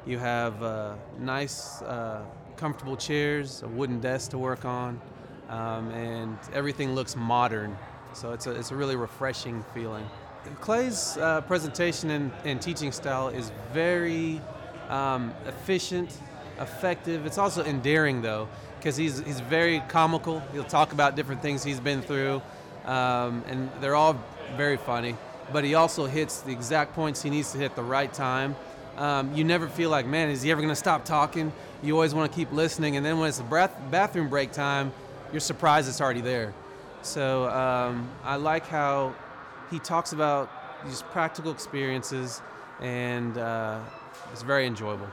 you have uh, nice, uh, comfortable chairs, a wooden desk to work on, um, and everything looks modern. So it's a it's a really refreshing feeling. Clay's uh, presentation and, and teaching style is very um, efficient, effective. It's also endearing though, because he's he's very comical. He'll talk about different things he's been through, um, and they're all very funny. But he also hits the exact points he needs to hit the right time. Um, you never feel like, man, is he ever going to stop talking? You always want to keep listening, and then when it's the bathroom break time, you're surprised it's already there. So um, I like how he talks about these practical experiences, and uh, it's very enjoyable.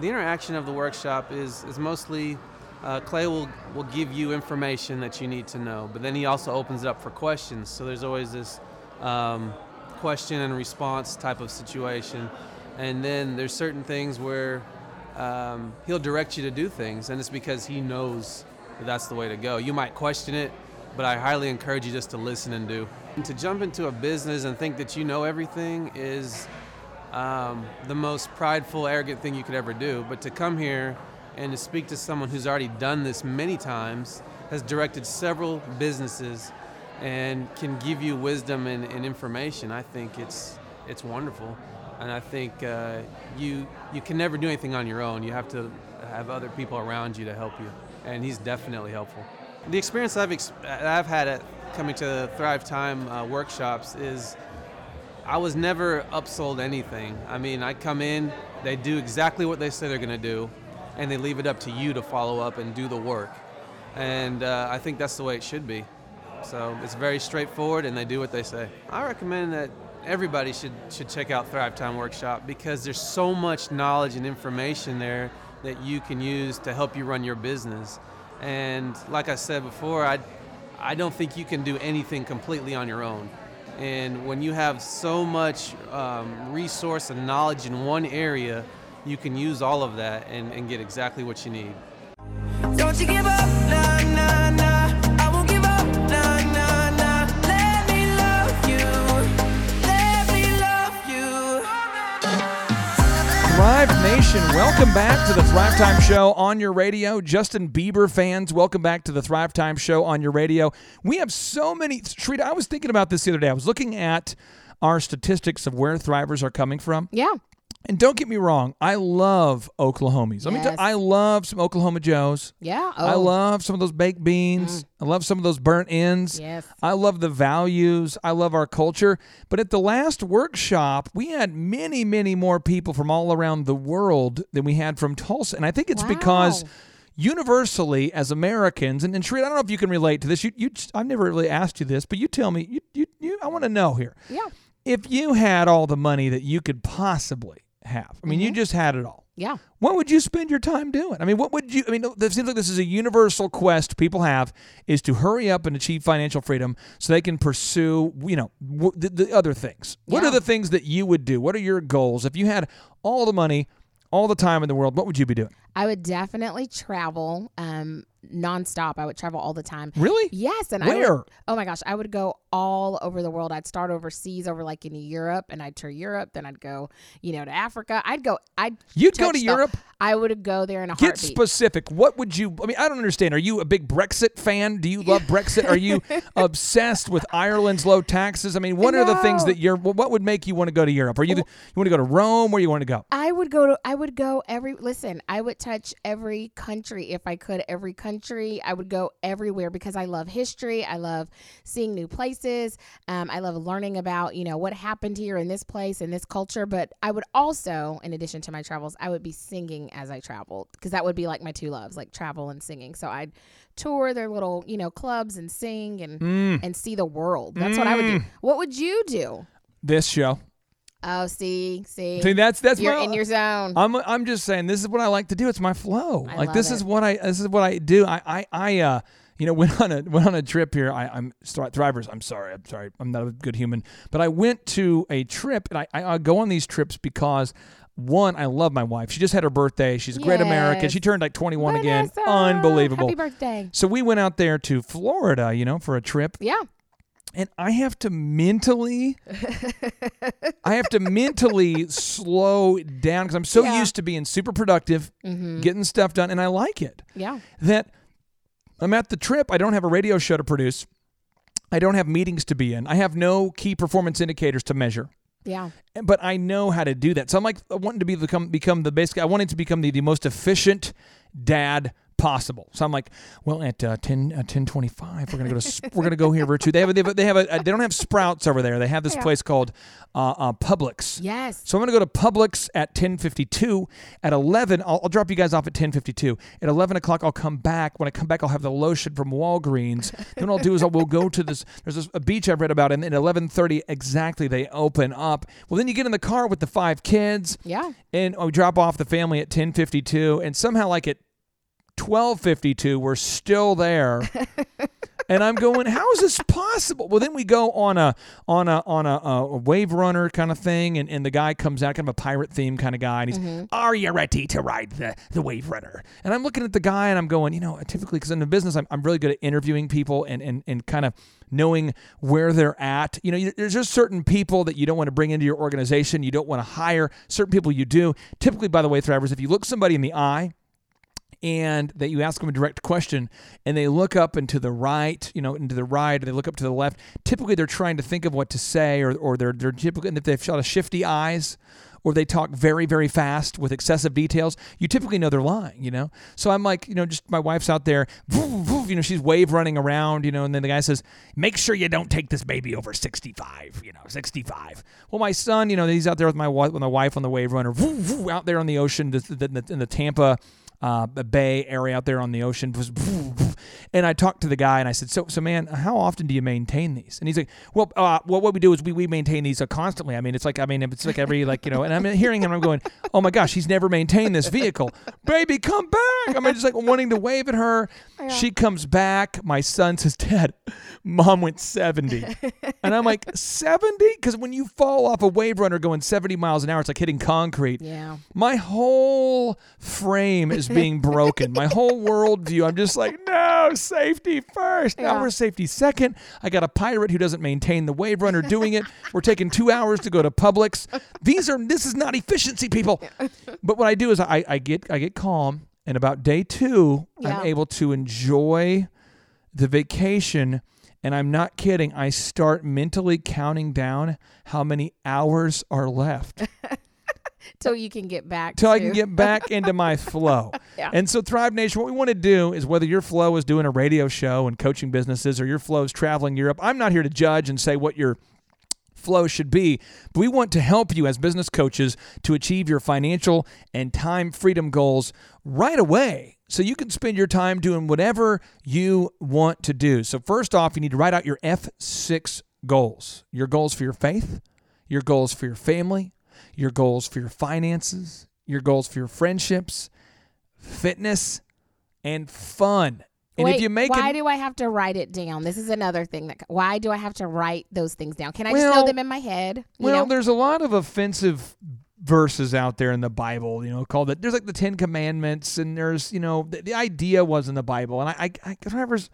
The interaction of the workshop is, is mostly uh, Clay will, will give you information that you need to know, but then he also opens it up for questions. So there's always this um, question and response type of situation. And then there's certain things where um, he'll direct you to do things, and it's because he knows that that's the way to go. You might question it, but I highly encourage you just to listen and do. And to jump into a business and think that you know everything is um, the most prideful, arrogant thing you could ever do. But to come here and to speak to someone who's already done this many times, has directed several businesses, and can give you wisdom and, and information, I think it's it's wonderful. And I think uh, you you can never do anything on your own. You have to have other people around you to help you, and he's definitely helpful. The experience I've ex- I've had at coming to Thrive Time uh, workshops is I was never upsold anything. I mean, I come in, they do exactly what they say they're going to do, and they leave it up to you to follow up and do the work. And uh, I think that's the way it should be. So it's very straightforward, and they do what they say. I recommend that everybody should should check out Thrive Time Workshop because there's so much knowledge and information there that you can use to help you run your business. And like I said before, I I don't think you can do anything completely on your own. And when you have so much um, resource and knowledge in one area, you can use all of that and, and get exactly what you need. Don't you give up, nah, nah, nah. Thrive Nation, welcome back to the Thrive Time Show on your radio. Justin Bieber fans, welcome back to the Thrive Time Show on your radio. We have so many. Sharita, I was thinking about this the other day. I was looking at our statistics of where Thrivers are coming from. Yeah. And don't get me wrong, I love Oklahomies. Let me tell I love some Oklahoma Joes. Yeah. I Oh. Mm. love some of those baked beans. I love some of those burnt ends. Yes. I love the values. I love our culture. But at the last workshop, we had many, many more people from all around the world than we had from Tulsa. And I think it's because universally as Americans, and, and Sheree, I don't know if you can relate to this. You, you, I've never really asked you this, but you tell me. You, you, you I want to know here. Yeah. If you had all the money that you could possibly have, I mean, Mm-hmm. you just had it all. Yeah. What would you spend your time doing? I mean, what would you? I mean, it seems like this is a universal quest people have is to hurry up and achieve financial freedom so they can pursue, you know, w- the, the other things. What Yeah. are the things that you would do? What are your goals? If you had all the money, all the time in the world, what would you be doing? I would definitely travel um, nonstop. I would travel all the time. Really? Yes, and I Where? would, oh my gosh, I would go all over the world. I'd start overseas, over like in Europe, and I'd tour Europe. Then I'd go, you know, to Africa. I'd go. I'd You'd go to the- Europe? I would go there in a heartbeat. Get heartbeat. specific. What would you? I mean, I don't understand. Are you a big Brexit fan? Do you love Brexit? Are you *laughs* obsessed with Ireland's low taxes? I mean, what are the things that you're? What would make you want to go to Europe? Are you the, you want to go to Rome? Where you want to go? I would go to I would go every listen, I would touch every country if I could, every country. I would go everywhere because I love history. I love seeing new places. Um, I love learning about, you know, what happened here in this place and this culture. But I would also, in addition to my travels, I would be singing as I traveled because that would be like my two loves, like travel and singing. So I'd tour their little, you know, clubs and sing and Mm. and see the world. That's what I would do. What would you do? This show. Oh, see, see. See, that's that's You're my, in your zone. I'm I'm just saying this is what I like to do. It's my flow. I like this it. is what I this is what I do. I I, I uh you know *laughs* went on a went on a trip here. I, I'm thrivers. I'm sorry. I'm sorry. I'm not a good human. But I went to a trip, and I I, I go on these trips because. One, I love my wife. She just had her birthday. She's a great American. She turned like 21 again. Unbelievable. Happy birthday. So we went out there to Florida, you know, for a trip. Yeah. And I have to mentally, *laughs* I have to mentally slow down because I'm so Yeah. used to being super productive, mm-hmm. getting stuff done, and I like it. Yeah. That I'm at the trip. I don't have a radio show to produce. I don't have meetings to be in. I have no key performance indicators to measure. Yeah. But I know how to do that. So I'm like I wanting to be become become the basic. I wanted to become the, the most efficient dad possible. So I'm like, well, at uh, 10 uh, 1025, we're gonna go to we're gonna go here have a, they have a, they have a, they don't have Sprouts over there. They have this place called uh, uh, Publix. Yes. So I'm gonna go to Publix at 10:52. At 11, I'll, I'll drop you guys off at 10:52. At 11 o'clock, I'll come back. When I come back, I'll have the lotion from Walgreens. then what I'll do is I will go to this. There's this, a beach I've read about, and then at 11:30 exactly they open up. Well, then you get in the car with the five kids, Yeah. and we drop off the family at 10:52, and somehow like at 12:52 we're still there. *laughs* and I'm going, how is this possible? Well, then we go on a on a on a, a wave runner kind of thing, and, and the guy comes out, kind of a pirate theme kind of guy, and he's, mm-hmm. "Are you ready to ride the the wave runner?" And I'm looking at the guy, and I'm going, you know, typically because in the business, I'm, I'm really good at interviewing people and and and kind of knowing where they're at. You know, there's just certain people that you don't want to bring into your organization. You don't want to hire certain people. You do. Typically, by the way, Thrivers, if you look somebody in the eye and that you ask them a direct question and they look up and to the right, you know, into the right, or they look up to the left. Typically, they're trying to think of what to say, or, or they're, they're typically, and if they've got a shifty eyes, or they talk very, very fast with excessive details, you typically know they're lying, you know? So I'm like, you know, just my wife's out there, you know, she's wave running around, you know, and then the guy says, make sure you don't take this baby over 65, you know, 65. Well, my son, you know, he's out there with my, with my wife on the wave runner, out there on the ocean in the Tampa uh, bay area out there on the ocean. And I talked to the guy and I said, "So, so man, how often do you maintain these?" And he's like, "Well, uh, well, what we do is we, we maintain these uh, constantly. I mean, it's like I mean, if it's like every like you know." And I'm hearing him, I'm going, "Oh my gosh, he's never maintained this vehicle, *laughs* baby, come back!" I mean, just like wanting to wave at her. Yeah. She comes back. My son says, "Dad, mom went 70," *laughs* and I'm like, "70?" Because when you fall off a wave runner going 70 miles an hour, it's like hitting concrete. Yeah. My whole frame is being broken. My whole worldview. I'm just like, no, Oh, safety first. Yeah. Now we're safety second. I got a pirate who doesn't maintain the wave runner doing it. *laughs* We're taking two hours to go to Publix. These are this is not efficiency, people. *laughs* But what I do is I, I get I get calm, and about day two, yeah. I'm able to enjoy the vacation. And I'm not kidding. I start mentally counting down how many hours are left. *laughs* *laughs* till you can get back till to. I can get back into my *laughs* flow. yeah. And so Thrive Nation, what we want to do is whether your flow is doing a radio show and coaching businesses or your flow is traveling Europe, I'm not here to judge and say what your flow should be. But we want to help you as business coaches to achieve your financial and time freedom goals right away so you can spend your time doing whatever you want to do. So first off, you need to write out your F6 goals. Your goals for your faith, your goals for your family, your goals for your finances, your goals for your friendships, fitness, and fun. And Wait, if you make why it, do I have to write it down? This is another thing that. Why do I have to write those things down? Can I well, just know them in my head? well, know? there's a lot of offensive verses out there in the Bible, you know, called it. There's like the Ten Commandments, and there's, you know, the, the idea was in the Bible, and I, I, I Thrivers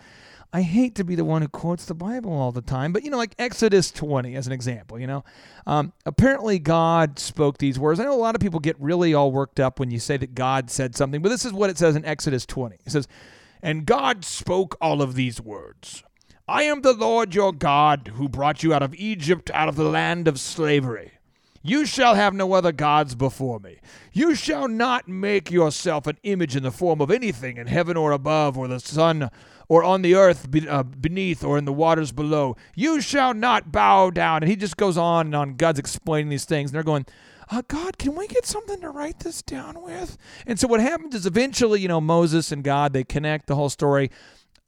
I hate to be the one who quotes the Bible all the time, but you know, like Exodus 20 as an example, you know, um, apparently God spoke these words. I know a lot of people get really all worked up when you say that God said something, but this is what it says in Exodus 20. It says, And God spoke all of these words I am the Lord your God who brought you out of Egypt, out of the land of slavery. You shall have no other gods before me. You shall not make yourself an image in the form of anything in heaven or above, or the sun or on the earth uh, beneath or in the waters below. You shall not bow down. And he just goes on and on. God's explaining these things. And they're going, uh, God, can we get something to write this down with? And so what happens is eventually, you know, Moses and God, they connect the whole story.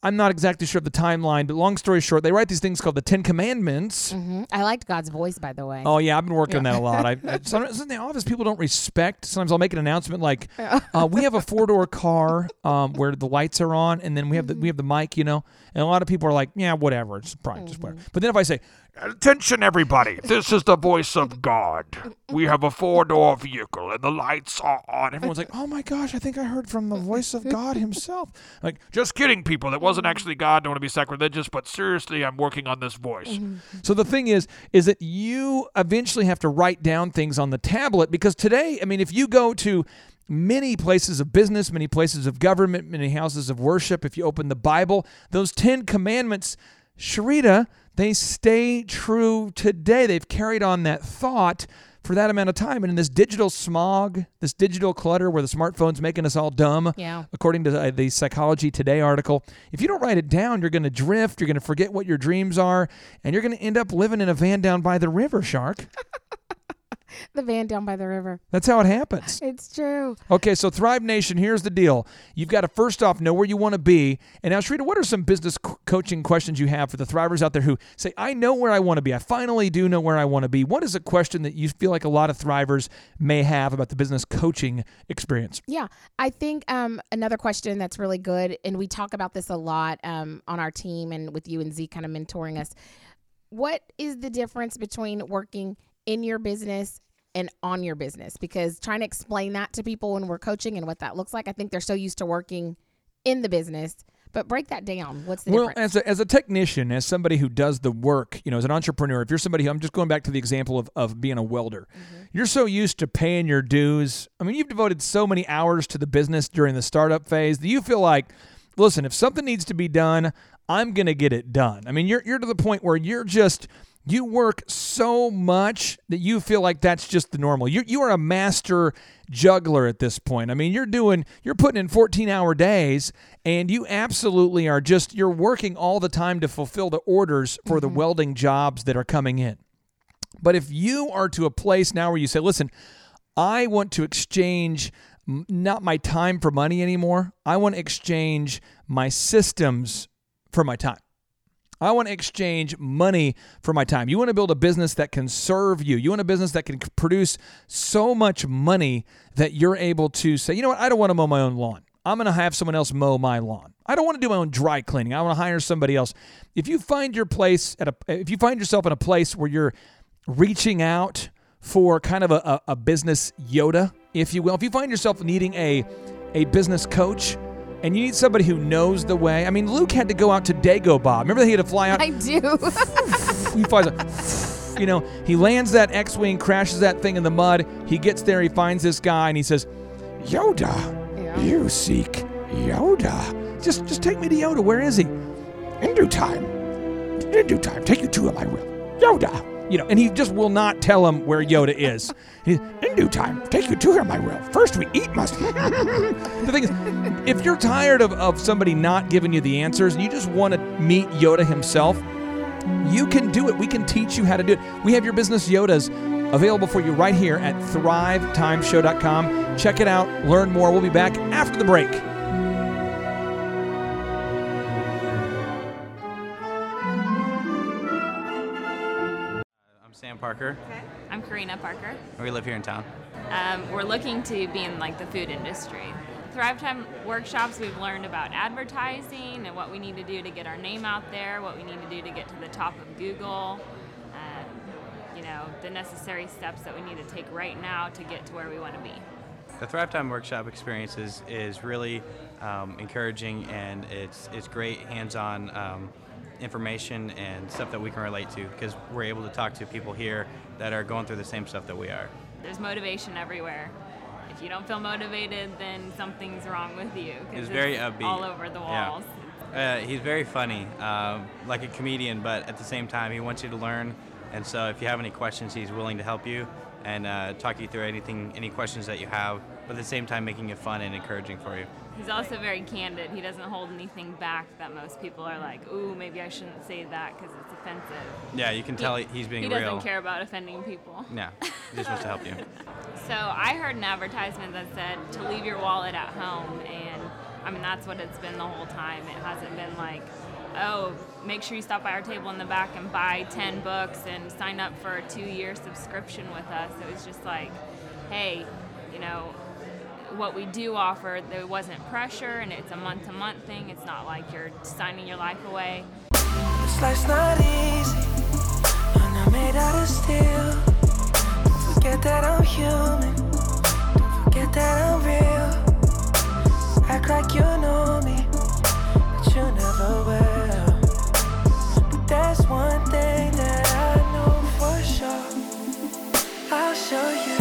I'm not exactly sure of the timeline, but long story short, they write these things called the Ten Commandments. Mm-hmm. I liked God's voice, by the way. Oh yeah, I've been working yeah. on that a lot. I, *laughs* I, sometimes in the office, people don't respect. Sometimes I'll make an announcement like, uh, "We have a four door car um, where the lights are on, and then we have the we have the mic, you know." And a lot of people are like, "Yeah, whatever, it's probably mm-hmm. just whatever." But then if I say, Attention, everybody. This is the voice of God. We have a four door vehicle and the lights are on. Everyone's like, oh my gosh, I think I heard from the voice of God himself. Like, just kidding, people. That wasn't actually God. Don't want to be sacrilegious, but seriously, I'm working on this voice. Mm-hmm. So the thing is, is that you eventually have to write down things on the tablet because today, I mean, if you go to many places of business, many places of government, many houses of worship, if you open the Bible, those 10 commandments, Sharita, they stay true today. They've carried on that thought for that amount of time. And in this digital smog, this digital clutter where the smartphone's making us all dumb, yeah. according to the, the Psychology Today article, if you don't write it down, you're going to drift, you're going to forget what your dreams are, and you're going to end up living in a van down by the river, Shark. *laughs* *laughs* the van down by the river. That's how it happens. *laughs* It's true. Okay, so Thrive Nation, here's the deal. You've got to first off know where you want to be. And now, Sharita, what are some business co- coaching questions you have for the Thrivers out there who say, I know where I want to be. I finally do know where I want to be. What is a question that you feel like a lot of Thrivers may have about the business coaching experience? Yeah, I think um, another question that's really good, and we talk about this a lot um, on our team and with you and Z kind of mentoring us. What is the difference between working in your business and on your business because trying to explain that to people when we're coaching and what that looks like, I think they're so used to working in the business. But break that down. What's the well, difference? as a, as a technician, as somebody who does the work, you know, as an entrepreneur, if you're somebody who, I'm just going back to the example of, of being a welder, Mm-hmm. you're so used to paying your dues. I mean, you've devoted so many hours to the business during the startup phase that you feel like, listen, if something needs to be done, I'm going to get it done. I mean, you're, you're to the point where you're just, you work so much that you feel like that's just the normal. You you are a master juggler at this point. I mean, you're doing you're putting in 14-hour days and you absolutely are just you're working all the time to fulfill the orders for the mm-hmm. welding jobs that are coming in. But if you are to a place now where you say, "Listen, I want to exchange m- not my time for money anymore. I want to exchange my systems for my time." I want to exchange money for my time. You want to build a business that can serve you. You want a business that can produce so much money that you're able to say, you know what, I don't want to mow my own lawn. I'm going to have someone else mow my lawn. I don't want to do my own dry cleaning. I want to hire somebody else. If you find your place at a, if you find yourself in a place where you're reaching out for kind of a, a, business Yoda, if you will, if you find yourself needing a, a business coach, and you need somebody who knows the way. I mean, Luke had to go out to Dagobah. Remember that he had to fly out? I do. *laughs* he flies a, you know, he lands that X-wing, crashes that thing in the mud. He gets there, he finds this guy, and he says, "Yoda, Yeah. you seek Yoda. Just, just take me to Yoda. Where is he? In due time. In due time. Take you to him, I will. Yoda." You know, and he just will not tell him where Yoda is. He, in due time, take you to him, I will. First we eat must. *laughs* the thing is, if you're tired of, of somebody not giving you the answers and you just want to meet Yoda himself, you can do it. We can teach you how to do it. We have your business Yodas available for you right here at thrivetimeshow.com. Check it out, learn more. We'll be back after the break. Parker. I'm Karina Parker. and We live here in town. Um, we're looking to be in like the food industry. Thrive Time workshops, we've learned about advertising and what we need to do to get our name out there, what we need to do to get to the top of Google, um, you know, the necessary steps that we need to take right now to get to where we want to be. The Thrive Time workshop experience is, is really um, encouraging and it's, it's great hands on um, information and stuff that we can relate to because we're able to talk to people here that are going through the same stuff that we are. There's motivation everywhere. If you don't feel motivated, then something's wrong with you. He's very upbeat. All over the Yeah. walls. Uh, he's very funny, um, like a comedian, but at the same time, he wants you to learn. And so, if you have any questions, he's willing to help you and uh, talk you through anything, any questions that you have, but at the same time, making it fun and encouraging for you. He's also very candid. He doesn't hold anything back that most people are like, ooh, maybe I shouldn't say that because it's offensive. Yeah, you can tell he- he's being he real. He doesn't care about offending people. Yeah, he just wants to help you. *laughs* So I heard an advertisement that said to leave your wallet at home, and I mean that's what it's been the whole time. It hasn't been like, oh, make sure you stop by our table in the back and buy 10 books and sign up for a two-year subscription with us. It was just like, hey, you know, what we do offer, there wasn't pressure, and it's a month-to-month thing. It's not like you're signing your life away. This life's not easy. I'm made out of steel. Forget that I'm human. Don't forget that I'm real. Act like you know me, but you never will. But there's one thing that I know for sure. I'll show you.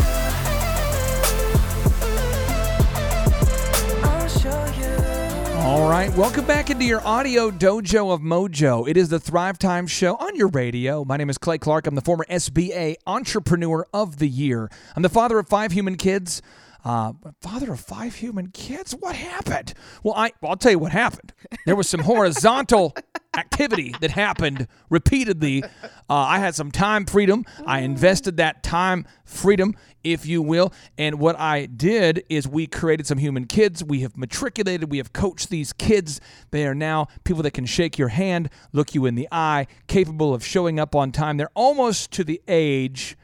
All right, welcome back into your audio dojo of mojo. It is the Thrive Time Show on your radio. My name is Clay Clark. I'm the former SBA Entrepreneur of the Year. I'm the father of five human kids. Uh, father of five human kids? What happened? Well, I, well, I'll tell you what happened. There was some horizontal *laughs* activity that happened repeatedly. Uh, I had some time freedom. I invested that time freedom, if you will. And what I did is we created some human kids. We have matriculated, we have coached these kids. They are now people that can shake your hand, look you in the eye, capable of showing up on time. They're almost to the age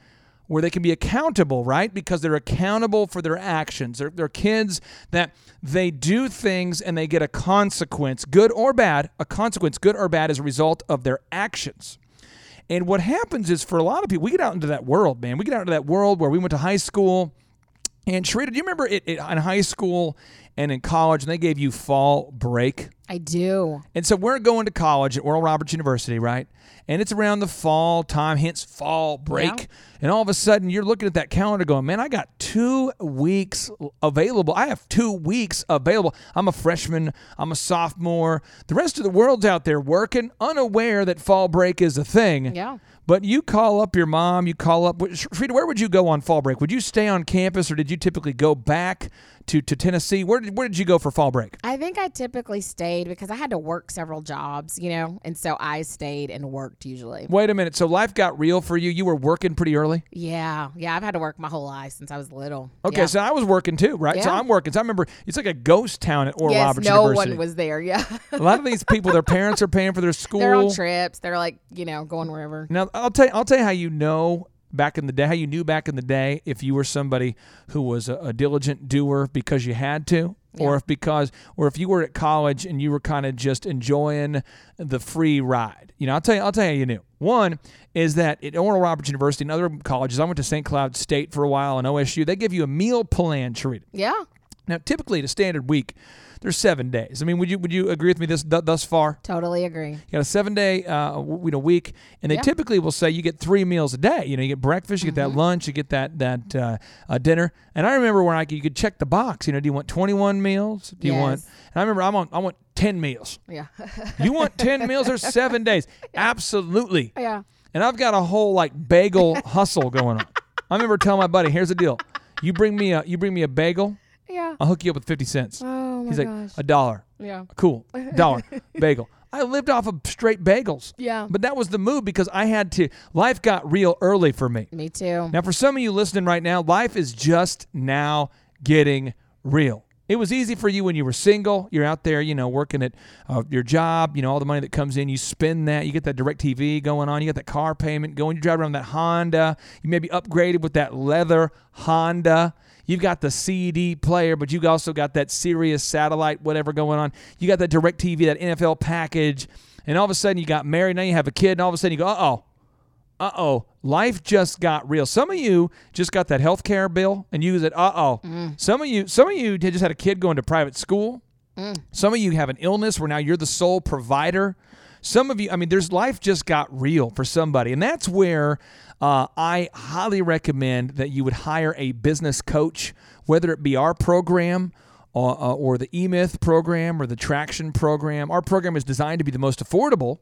where they can be accountable, right? Because they're accountable for their actions. They're, they're kids that they do things and they get a consequence, good or bad, a consequence, good or bad, as a result of their actions. And what happens is for a lot of people, we get out into that world, man. We get out into that world where we went to high school And Sharita, do you remember it, it in high school and in college, and they gave you fall break? I do. And so we're going to college at Oral Roberts University, right? And it's around the fall time, hence fall break. Yeah. And all of a sudden, you're looking at that calendar going, man, I got two weeks available. I have two weeks available. I'm a freshman, I'm a sophomore. The rest of the world's out there working, unaware that fall break is a thing. Yeah. But you call up your mom, you call up. Frida, where would you go on fall break? Would you stay on campus or did you typically go back to, to Tennessee? Where did, where did you go for fall break? I think I typically stayed because I had to work several jobs, you know, and so I stayed and worked usually. Wait a minute. So life got real for you. You were working pretty early? Yeah. Yeah. I've had to work my whole life since I was little. Okay, Yeah. so I was working too, right? So I'm working. So I remember it's like a ghost town at Oral yes, Roberts no University. one was there. Yeah. a lot of these people, their parents are paying for their school. *laughs* They're on trips. They're like, you know, going wherever. Now I'll tell you, I'll tell you how you know back in the day, how you knew back in the day if you were somebody who was a, a diligent doer because you had to, or if because, or if you were at college and you were kind of just enjoying the free ride. You know, I'll tell you, I'll tell you how you knew. One is that at Oral Roberts University and other colleges, I went to St. Cloud State for a while and OSU. They give you a meal plan, Sharita. Yeah. Now, typically, in a standard week, there's seven days. I mean, would you would you agree with me this th- thus far? Totally agree. You got a seven day, uh, w- you know, week, and they Yeah. typically will say you get three meals a day. You know, you get breakfast, you get Mm-hmm. that lunch, you get that that uh, uh, dinner. And I remember when I could, you could check the box. You know, do you want 21 meals? Do you want? And I remember I want. I want 10 meals. Yeah. *laughs* You want 10 meals or seven days? *laughs* Absolutely. yeah. And I've got a whole like bagel *laughs* hustle going on. I remember telling my buddy, "Here's the deal: you bring me a you bring me a bagel, Yeah. I'll hook you up with 50 cents." Oh my He's like, gosh. "A dollar." Yeah. Cool. *laughs* Dollar. bagel. I lived off of straight bagels. Yeah. But that was the move because I had to life got real early for me. Me too. Now for some of you listening right now, life is just now getting real. It was easy for you when you were single. You're out there, you know, working at uh, your job. You know, all the money that comes in, you spend that. You get that DirecTV going on. You got that car payment going. You drive around that Honda. You may be upgraded with that leather Honda. You've got the CD player, but you've also got that Sirius satellite, whatever going on. You got that DirecTV, that NFL package. And all of a sudden you got married. Now you have a kid. And all of a sudden you go, uh oh, uh oh, life just got real. Some of you just got that health care bill and you said, uh oh. Some of you, some of you just had a kid going to private school. Some of you have an illness where now you're the sole provider. Some of you, I mean, there's life just got real for somebody. And that's where uh, I highly recommend that you would hire a business coach, whether it be our program or, uh, or the eMyth program or the Traction program. Our program is designed to be the most affordable.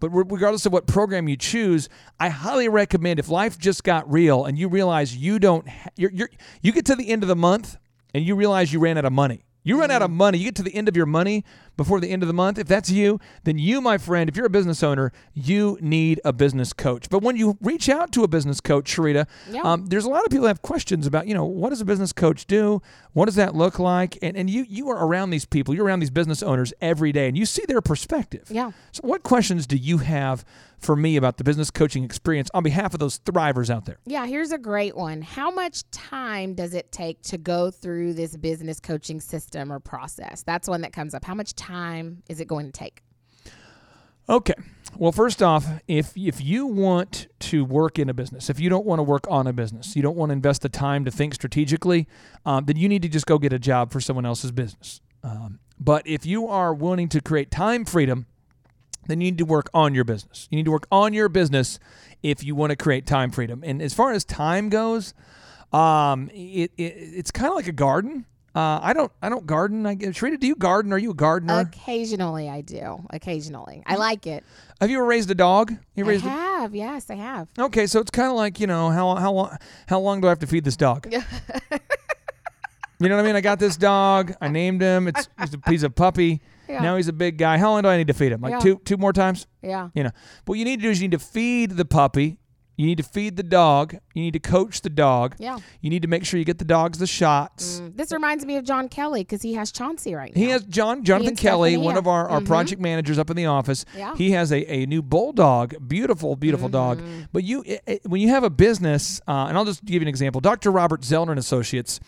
But regardless of what program you choose, I highly recommend if life just got real and you realize you don't, ha- you're, you're, you get to the end of the month and you realize you ran out of money. You run out of money. You get to the end of your money before the end of the month. If that's you, then you, my friend, if you're a business owner, you need a business coach. But when you reach out to a business coach, Sharita, Yeah. um, there's a lot of people that have questions about, you know, what does a business coach do? What does that look like? And, and you you are around these people, you're around these business owners every day, and you see their perspective. Yeah. So, what questions do you have for me about the business coaching experience on behalf of those thrivers out there? Yeah, here's a great one. How much time does it take to go through this business coaching system or process? That's one that comes up. How much time is it going to take? Okay. Well, first off, if if you want to work in a business, if you don't want to work on a business, you don't want to invest the time to think strategically, um, then you need to just go get a job for someone else's business. Um, but if you are willing to create time freedom, then you need to work on your business. You need to work on your business if you want to create time freedom. And as far as time goes, um, it, it it's kind of like a garden. Uh, I don't I don't garden. I Sharita, do you garden? Are you a gardener? Occasionally, I do. Occasionally, I like it. Have you ever raised a dog? You I raised a- have. Yes, I have. Okay, so it's kind of like you know how how long how long do I have to feed this dog? *laughs* you know what I mean? I got this dog. I named him. It's *laughs* he's a, he's a puppy. Yeah. Now he's a big guy. How long do I need to feed him? Like Yeah. two two more times? Yeah. You know. What you need to do is you need to feed the puppy. You need to feed the dog. You need to coach the dog. Yeah. You need to make sure you get the dogs the shots. Mm, This reminds me of John Kelly because he has Chauncey right now. He has John Jonathan Kelly, one of our, our Mhm. project managers up in the office. Yeah. He has a, a new bulldog, beautiful, beautiful dog. Mm-hmm. But you, it, it- when you have a business, uh, and I'll just give you an example. Dr. Robert Zoellner and Associates,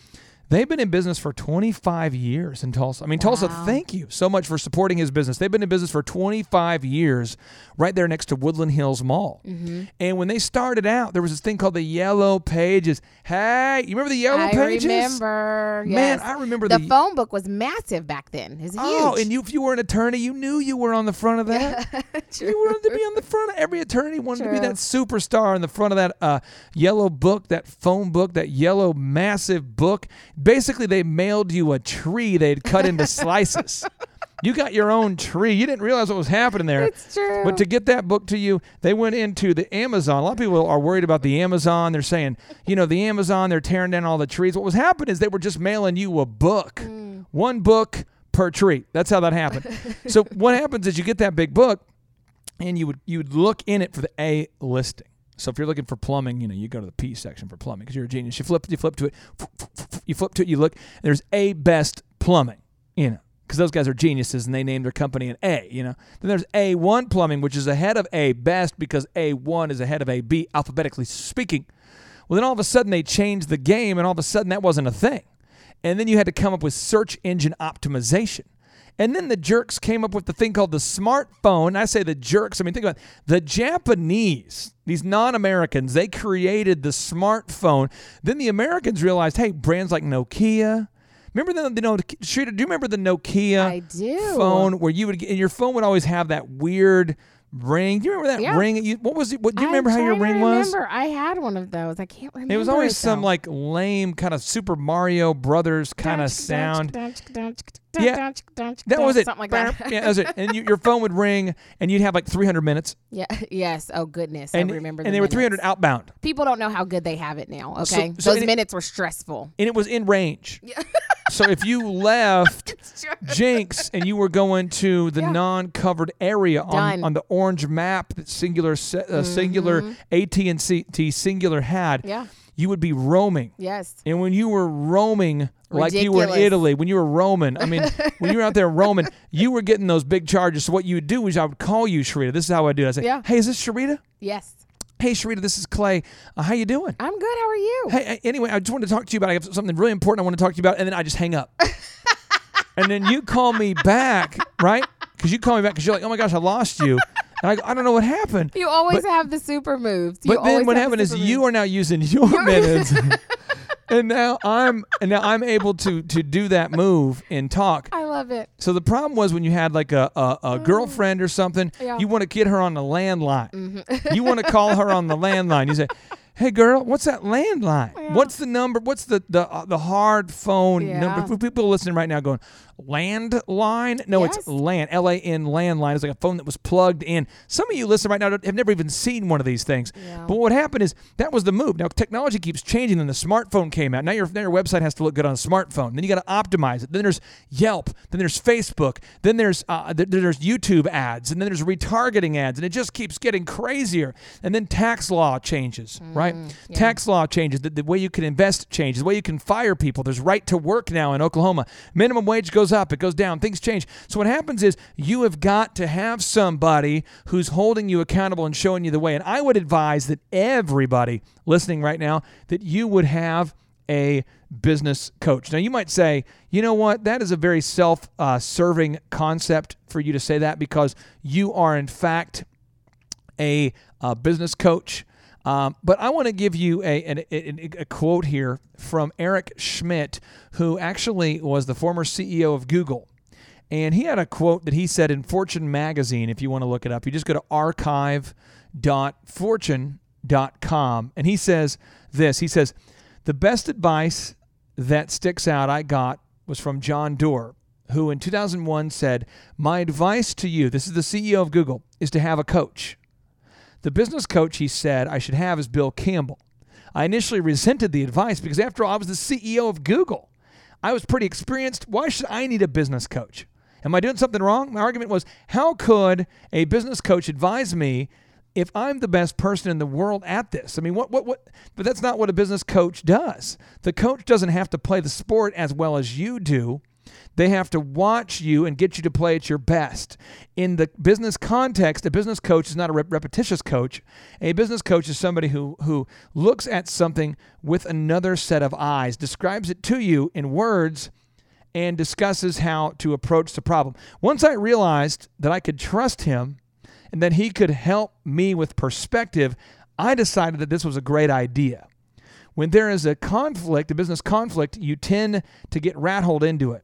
They've been in business for 25 years in Tulsa. I mean, Tulsa, thank you so much for supporting his business. They've been in business for 25 years right there next to Woodland Hills Mall. Mm-hmm. And when they started out, there was this thing called the Yellow Pages. Hey, you remember the Yellow I Pages? remember. Man, yes. I remember the, the- phone book was massive back then. It's huge. Oh, and you, if you were an attorney, you knew you were on the front of that. *laughs* You wanted to be on the front of every attorney wanted to be that superstar on the front of that uh, yellow book, that phone book, that yellow massive book. Basically, they mailed you a tree they'd cut into *laughs* slices. You got your own tree. You didn't realize what was happening there. It's true. But to get that book to you, they went into the Amazon. A lot of people are worried about the Amazon. They're saying, you know, the Amazon, they're tearing down all the trees. What was happening is they were just mailing you a book, Mm. one book per tree. That's how that happened. so *laughs* what happens is you get that big book, and you would you would look in it for the A listing. So if you're looking for plumbing, you know, you go to the P section for plumbing because you're a genius. You flip you flip to it, you flip to it, you look, there's A best plumbing, you know, because those guys are geniuses and they named their company an A, you know. Then there's A1 plumbing, which is ahead of A best because A1 is ahead of A B alphabetically speaking. Well, then all of a sudden they changed the game, and all of a sudden that wasn't a thing. And then you had to come up with search engine optimization. And then the jerks came up with the thing called the smartphone. I say the jerks. I mean, think about it. the Japanese, these non-Americans. They created the smartphone. Then the Americans realized, hey, brands like Nokia. Remember the, the Nokia? Sharita, do you remember the Nokia I do. phone where you would get, and your phone would always have that weird ring? Do you remember that Yeah. ring? You, what was it? What, do you I'm remember how your ring was? Remember, I had one of those. I can't remember. It was always some though. like lame kind of Super Mario Brothers kind of sound. Yeah, That was it. Something like that. yeah, that was it. And you, your *laughs* phone would ring, and you'd have like 300 minutes, Yeah. *laughs* Yes. Oh goodness. and I remember. and the they were 300 outbound, People don't know how good they have it now. Okay. so Those it- minutes were stressful. and it was in range. *laughs* so if you left *laughs* Jinx and you were going to the Yeah. non-covered area on, Done. on the orange map that Cingular se- uh, Cingular AT and T Cingular had, Mm-hmm. Yeah. you would be roaming. Yes. And when you were roaming, like you were in Ridiculous. Italy, when you were roaming, I mean, *laughs* when you were out there roaming, you were getting those big charges. So what you would do is I would call you, Sharita. This is how I do it. I say, Yeah. hey, is this Sharita? Yes. Hey, Sharita, this is Clay. Uh, how you doing? I'm good. How are you? Hey, anyway, I just wanted to talk to you about I have something really important I want to talk to you about, and then I just hang up. *laughs* and then you call me back, right? Because you call me back because you're like, oh my gosh, I lost you. And I I don't know what happened. You always But- have the super moves. You But then what happened the is super you are now using your minutes. *laughs* *laughs* and now I'm and now I'm able to to do that move and talk. Love it. So the problem was when you had like a a, a girlfriend or something, Yeah. you want to get her on the landline. *laughs* You want to call her on the landline. You say, "Hey girl, what's that landline? What's the number? What's the the uh, the hard phone Yeah. number?" For people listening right now, going landline? No, Yes. it's land. L A N landline. It's like a phone that was plugged in. Some of you listening right now have never even seen one of these things. Yeah. But what happened is that was the move. Now technology keeps changing. Then the smartphone came out. Now your now your website has to look good on a smartphone. Then you got to optimize it. Then there's Yelp. Then there's Facebook. Then there's uh, th- there's YouTube ads. And then there's retargeting ads. And it just keeps getting crazier. And then tax law changes. right? Tax law changes. The, the way you can invest changes. The way you can fire people. There's right to work now in Oklahoma. Minimum wage goes up. It goes down. Things change. So what happens is you have got to have somebody who's holding you accountable and showing you the way. And I would advise that everybody listening right now that you would have a business coach. Now, you might say, you know what? That is a very self uh, serving concept for you to say that because you are, in fact, a, uh business coach. Um, but I want to give you a, an- a, a quote here from Eric Schmidt, who actually was the former CEO of Google. And he had a quote that he said in Fortune magazine. If you want to look it up, you just go to archive.fortune.com. And he says this He says, The best advice that sticks out I got was from John Doerr, who in 2001 said, My advice to you, this is the CEO of Google, is to have a coach. The business coach he said I should have is Bill Campbell. I initially resented the advice because, after all, I was the CEO of Google. I was pretty experienced. Why should I need a business coach? Am I doing something wrong? My argument was how could a business coach advise me if I'm the best person in the world at this? I mean, what, what, what? But that's not what a business coach does. The coach doesn't have to play the sport as well as you do. They have to watch you and get you to play at your best. In the business context, a business coach is not a rep- repetitious coach. A business coach is somebody who who looks at something with another set of eyes, describes it to you in words and discusses how to approach the problem. Once I realized that I could trust him and that he could help me with perspective, I decided that this was a great idea. When there is a conflict, a business conflict, you tend to get rattled into it.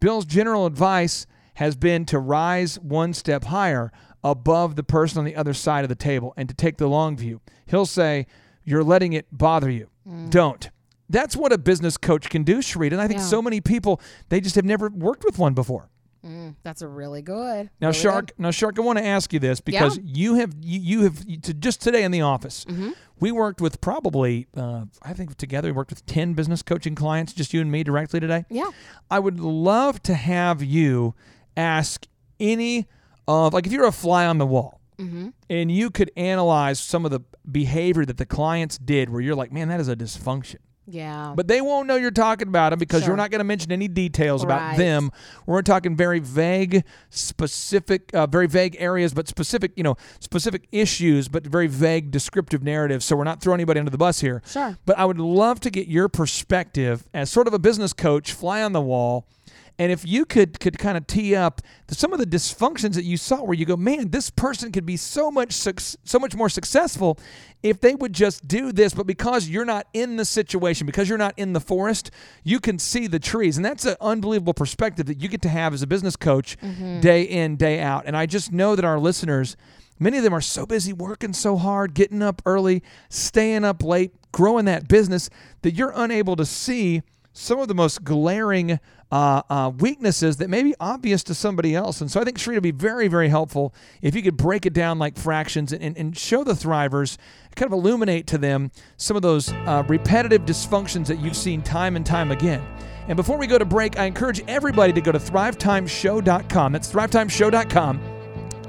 Bill's general advice has been to rise one step higher above the person on the other side of the table and to take the long view. He'll say, You're letting it bother you. Don't. That's what a business coach can do, Sharita. And I think Yeah. so many people, they just have never worked with one before. Mm, that's a really good. Now, really Shark. good. Now, Shark. I want to ask you this because you have you, you have to just today in the office. Mm-hmm. We worked with probably uh, I think together we worked with ten business coaching clients, just you and me directly today. Yeah. I would love to have you ask any of like if you're a fly on the wall Mm-hmm. and you could analyze some of the behavior that the clients did, where you're like, man, that is a dysfunction. Yeah. But they won't know you're talking about them because Sure. you're not going to mention any details about Right. them. We're talking very vague, specific, uh, very vague areas, but specific, you know, specific issues, but very vague descriptive narratives. So we're not throwing anybody under the bus here. Sure. But I would love to get your perspective as sort of a business coach, fly on the wall. And if you could could kind of tee up some of the dysfunctions that you saw, where you go, man, this person could be so much so much more successful if they would just do this. But because you're not in the situation, because you're not in the forest, you can see the trees, and that's an unbelievable perspective that you get to have as a business coach, mm-hmm. day in day out. And I just know that our listeners. Many of them are so busy working so hard, getting up early, staying up late, growing that business that you're unable to see some of the most glaring uh, uh, weaknesses that may be obvious to somebody else. And so I think Sharita would be very, very helpful if you could break it down like fractions and, and, and show the thrivers, kind of illuminate to them some of those uh, repetitive dysfunctions that you've seen time and time again. And before we go to break, I encourage everybody to go to thrivetimeshow.com. That's thrivetimeshow.com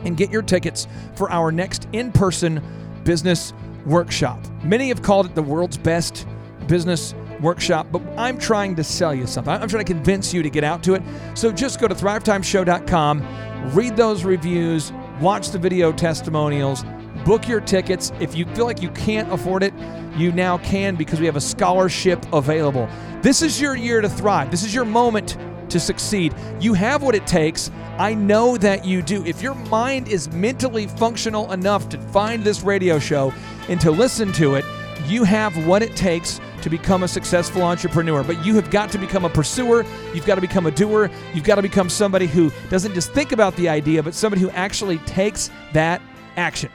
and get your tickets for our next in person business workshop. Many have called it the world's best business workshop, but I'm trying to sell you something. I'm trying to convince you to get out to it. So just go to thrivetimeshow.com, read those reviews, watch the video testimonials, book your tickets. If you feel like you can't afford it, you now can because we have a scholarship available. This is your year to thrive. This is your moment to succeed. You have what it takes. I know that you do. If your mind is mentally functional enough to find this radio show and to listen to it, you have what it takes to become a successful entrepreneur. But you have got to become a pursuer. You've got to become a doer. You've got to become somebody who doesn't just think about the idea, but somebody who actually takes that action.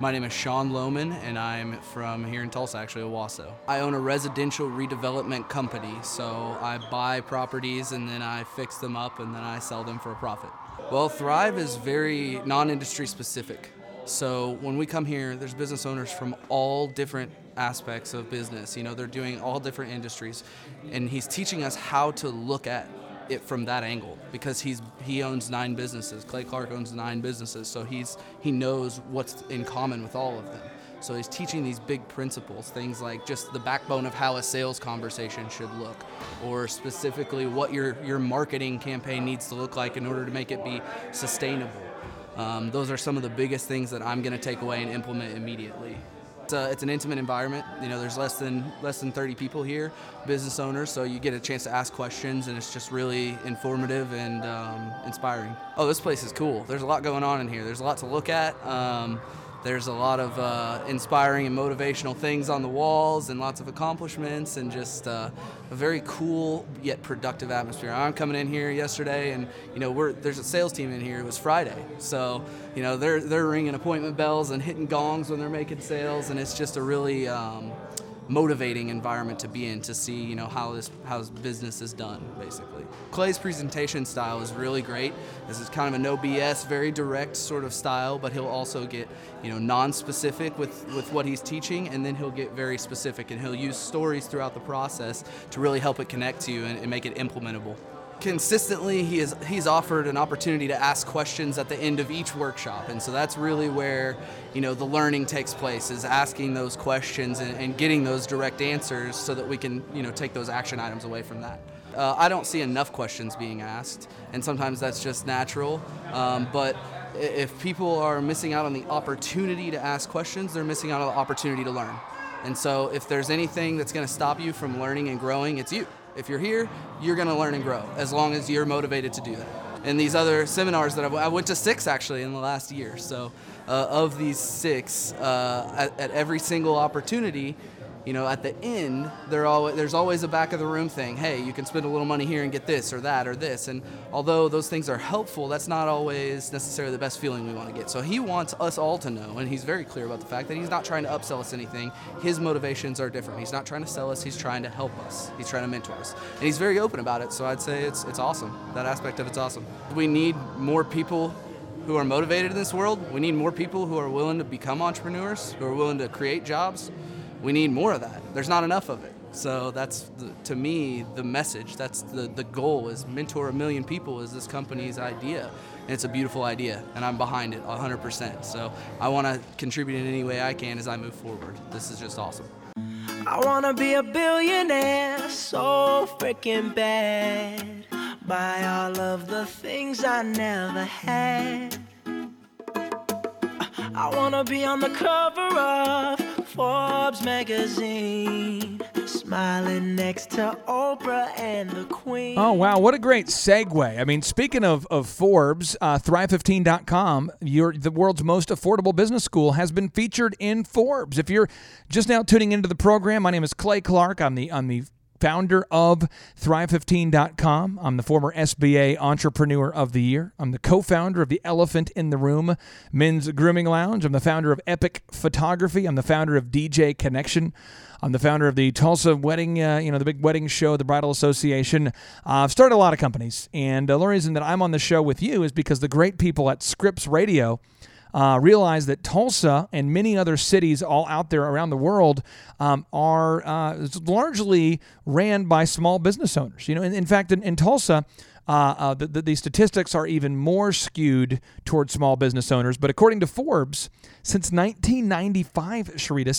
My name is Sean Lohman, and I'm from here in Tulsa, actually, Owasso. I own a residential redevelopment company, so I buy properties and then I fix them up and then I sell them for a profit. Well, Thrive is very non industry specific. So when we come here, there's business owners from all different aspects of business. You know, they're doing all different industries, and he's teaching us how to look at it from that angle because he's he owns nine businesses. Clay Clark owns nine businesses, so he's he knows what's in common with all of them. So he's teaching these big principles, things like just the backbone of how a sales conversation should look, or specifically what your your marketing campaign needs to look like in order to make it be sustainable. Um, those are some of the biggest things that I'm going to take away and implement immediately. It's, a, it's an intimate environment. You know, there's less than less than 30 people here, business owners, so you get a chance to ask questions, and it's just really informative and um, inspiring. Oh, this place is cool. There's a lot going on in here. There's a lot to look at. Um, there's a lot of uh, inspiring and motivational things on the walls, and lots of accomplishments, and just uh, a very cool yet productive atmosphere. I'm coming in here yesterday, and you know, we're there's a sales team in here. It was Friday, so you know they're they're ringing appointment bells and hitting gongs when they're making sales, and it's just a really um, motivating environment to be in to see you know how this how business is done basically. Clay's presentation style is really great. This is kind of a no BS, very direct sort of style, but he'll also get you know non-specific with with what he's teaching, and then he'll get very specific, and he'll use stories throughout the process to really help it connect to you and, and make it implementable consistently he is he's offered an opportunity to ask questions at the end of each workshop and so that's really where you know the learning takes place is asking those questions and, and getting those direct answers so that we can you know take those action items away from that Uh, I don't see enough questions being asked, and sometimes that's just natural. Um, but if people are missing out on the opportunity to ask questions, they're missing out on the opportunity to learn. And so, if there's anything that's going to stop you from learning and growing, it's you. If you're here, you're going to learn and grow as long as you're motivated to do that. And these other seminars that I've, I went to six actually in the last year. So, uh, of these six, uh, at, at every single opportunity, you know, at the end, always, there's always a back of the room thing. Hey, you can spend a little money here and get this or that or this. And although those things are helpful, that's not always necessarily the best feeling we want to get. So he wants us all to know, and he's very clear about the fact that he's not trying to upsell us anything. His motivations are different. He's not trying to sell us. He's trying to help us. He's trying to mentor us, and he's very open about it. So I'd say it's it's awesome. That aspect of it's awesome. We need more people who are motivated in this world. We need more people who are willing to become entrepreneurs, who are willing to create jobs. We need more of that. There's not enough of it. So that's the, to me the message. That's the the goal is mentor a million people is this company's idea. And it's a beautiful idea and I'm behind it 100%. So I want to contribute in any way I can as I move forward. This is just awesome. I wanna be a billionaire so freaking bad. Buy all of the things I never had. I wanna be on the cover of Forbes magazine, smiling next to Oprah and the Queen. Oh, wow. What a great segue. I mean, speaking of, of Forbes, uh, Thrive15.com, your, the world's most affordable business school, has been featured in Forbes. If you're just now tuning into the program, my name is Clay Clark. I'm the, I'm the founder of Thrive15.com. I'm the former SBA Entrepreneur of the Year. I'm the co founder of the Elephant in the Room Men's Grooming Lounge. I'm the founder of Epic Photography. I'm the founder of DJ Connection. I'm the founder of the Tulsa Wedding, uh, you know, the big wedding show, the Bridal Association. Uh, I've started a lot of companies. And uh, the reason that I'm on the show with you is because the great people at Scripps Radio uh, realize that Tulsa and many other cities all out there around the world um, are uh, largely ran by small business owners. You know, in, in fact, in, in Tulsa, uh, uh, the, the, the statistics are even more skewed towards small business owners. But according to Forbes, since 1995, Sharita,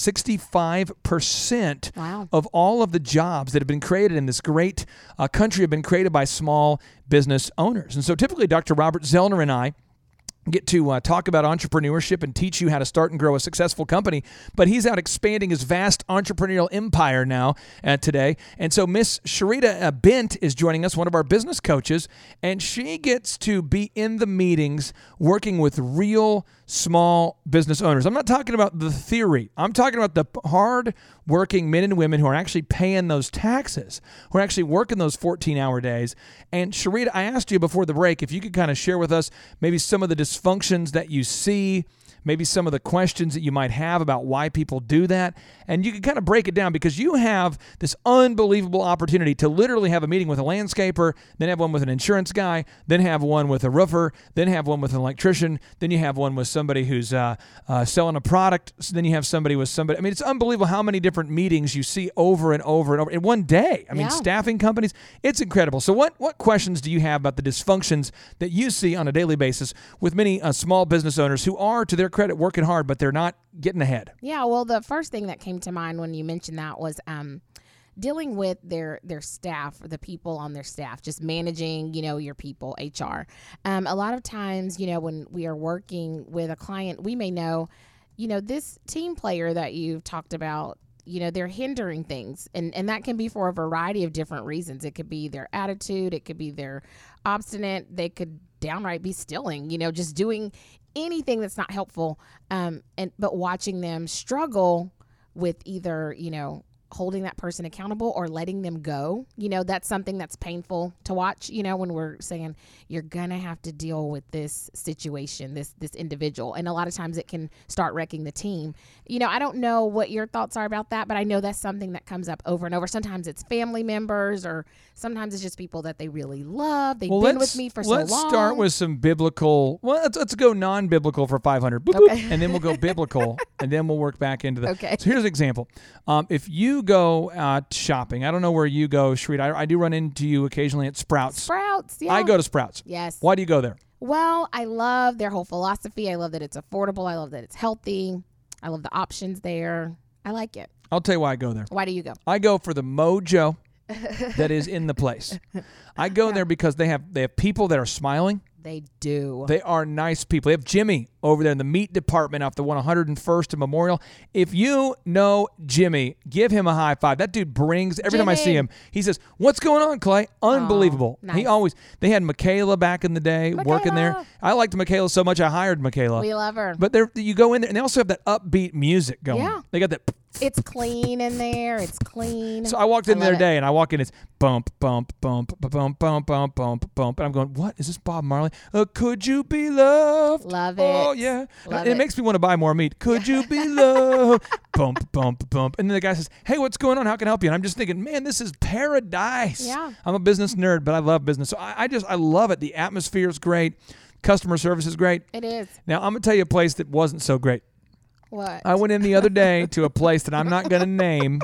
65% Wow. of all of the jobs that have been created in this great uh, country have been created by small business owners. And so typically, Dr. Robert Zoellner and I get to uh, talk about entrepreneurship and teach you how to start and grow a successful company. But he's out expanding his vast entrepreneurial empire now uh, today. And so Miss Sharita uh, Bent is joining us, one of our business coaches, and she gets to be in the meetings working with real small business owners. I'm not talking about the theory. I'm talking about the hard working men and women who are actually paying those taxes, who are actually working those 14 hour days. And Sharita, I asked you before the break if you could kind of share with us maybe some of the dysfunctions that you see, maybe some of the questions that you might have about why people do that. And you can kind of break it down because you have this unbelievable opportunity to literally have a meeting with a landscaper, then have one with an insurance guy, then have one with a roofer, then have one with an electrician, then you have one with somebody who's uh, uh, selling a product, so then you have somebody with somebody. I mean, it's unbelievable how many different meetings you see over and over and over in one day. I mean, Yeah. staffing companies, it's incredible. So, what what questions do you have about the dysfunctions that you see on a daily basis with many uh, small business owners who are, to their credit, working hard, but they're not getting ahead? Yeah, well, the first thing that came to mind when you mentioned that was um, dealing with their their staff, the people on their staff, just managing, you know, your people, HR. Um, a lot of times, you know, when we are working with a client, we may know, you know, this team player that you've talked about. You know, they're hindering things, and, and that can be for a variety of different reasons. It could be their attitude, it could be their obstinate, they could downright be stealing, you know, just doing anything that's not helpful. Um, and but watching them struggle with either you know holding that person accountable or letting them go. You know that's something that's painful to watch you know when we're saying you're gonna have to deal with this situation this this individual. And a lot of times it can start wrecking the team. You know i don't know what your thoughts are about that but i know that's something that comes up over and over. Sometimes it's family members or sometimes it's just people that they really love they've been with me for so long let's start with some biblical. Well, let's, let's go non-biblical for 500, Boop, boop, and then we'll go biblical, *laughs* and then we'll work back into the. Okay. So here's an example. Um, if you go uh, shopping, I don't know where you go, Shreet. I, I do run into you occasionally at Sprouts. sprouts yeah I go to Sprouts. yes Why do you go there? Well, I love their whole philosophy. I love that it's affordable. I love that it's healthy. I love the options there. I like it. I'll tell you why I go there. Why do you go? I go for the mojo that is in the place. I go there because they have they have people that are smiling. They do. They are nice people. They have Jimmy over there in the meat department off the 101st and Memorial. If you know Jimmy, give him a high five. That dude brings every Jimmy. time I see him. He says, "What's going on, Clay?" Unbelievable. Oh, nice. He always they had Michaela back in the day Michaela. working there. I liked Michaela so much I hired Michaela. We love her. But there you go in there and they also have that upbeat music going. Yeah. They got that it's clean in there. It's clean. So I walked in I the day and I walk in, it's bump, bump, bump, bump, bump, bump, bump, bump. And I'm going, what? Is this Bob Marley? Uh, could you be loved? Love it. Oh, it. yeah, Love it, it. makes me want to buy more meat. Could you be *laughs* loved? bump, bump, bump, and then the guy says, hey, what's going on? How can I help you? And I'm just thinking, man, this is paradise. Yeah. I'm a business nerd, but I love business, so I, I just I love it. The atmosphere is great, customer service is great. It is. Now I'm gonna tell you a place that wasn't so great. What? I went in the other day to a place that I'm not going *laughs* to name.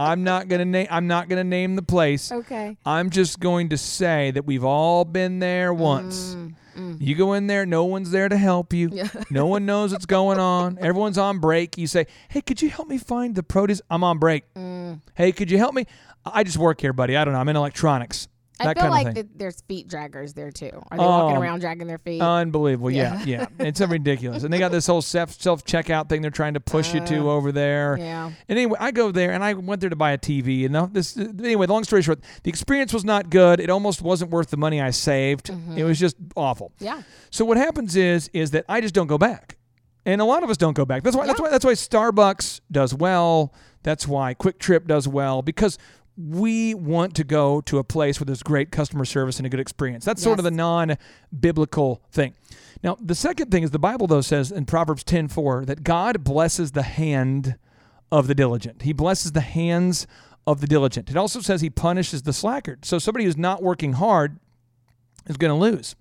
I'm not going to name. I'm not going to name the place. Okay. I'm just going to say that we've all been there once. Mm. You go in there, no one's there to help you. Mm, Yeah. *laughs* no one knows what's going on. Everyone's on break. You say, "Hey, could you help me find the produce?" I'm on break. Mm. Hey, could you help me? I just work here, buddy. I don't know. I'm in electronics. I feel like that there's feet draggers there too. Are they walking Oh, around dragging their feet? Unbelievable. Yeah, Yeah. yeah. *laughs* It's so ridiculous. And they got this whole self self checkout thing they're trying to push you to over there. Uh, yeah. And anyway, I go there and I went there to buy a TV. And this anyway, the long story short, the experience was not good. It almost wasn't worth the money I saved. It was just awful. Mm-hmm. Yeah. So what happens is is that I just don't go back. And a lot of us don't go back. That's why that's why that's why Starbucks does well. That's why QuikTrip does well because we want to go to a place where there's great customer service and a good experience. That's sort of the non-biblical thing. Now, the second thing is the Bible though says in Proverbs 10:4 that God blesses the hand of the diligent. He blesses the hands of the diligent. It also says he punishes the slackard. So somebody who's not working hard is going to lose.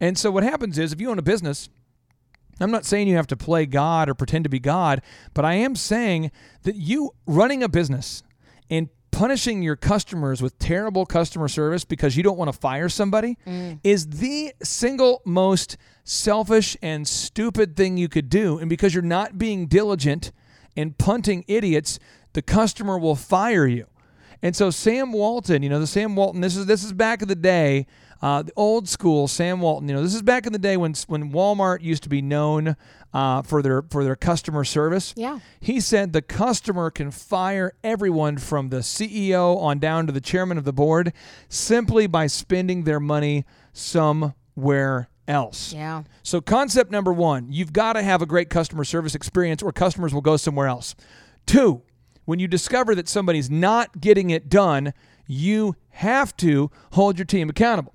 And so what happens is if you own a business, I'm not saying you have to play God or pretend to be God, but I am saying that you running a business and punishing your customers with terrible customer service because you don't want to fire somebody is the single most selfish and stupid thing you could do. And because you're not being diligent and punting idiots, the customer will fire you. And so Sam Walton, you know, the Sam Walton, this is this is back in the day, uh, the old school Sam Walton. You know, this is back in the day when when Walmart used to be known uh, for their for their customer service. Yeah. He said the customer can fire everyone from the CEO on down to the chairman of the board simply by spending their money somewhere else. Yeah. So, concept number one, you've got to have a great customer service experience or customers will go somewhere else. Two, when you discover that somebody's not getting it done, you have to hold your team accountable.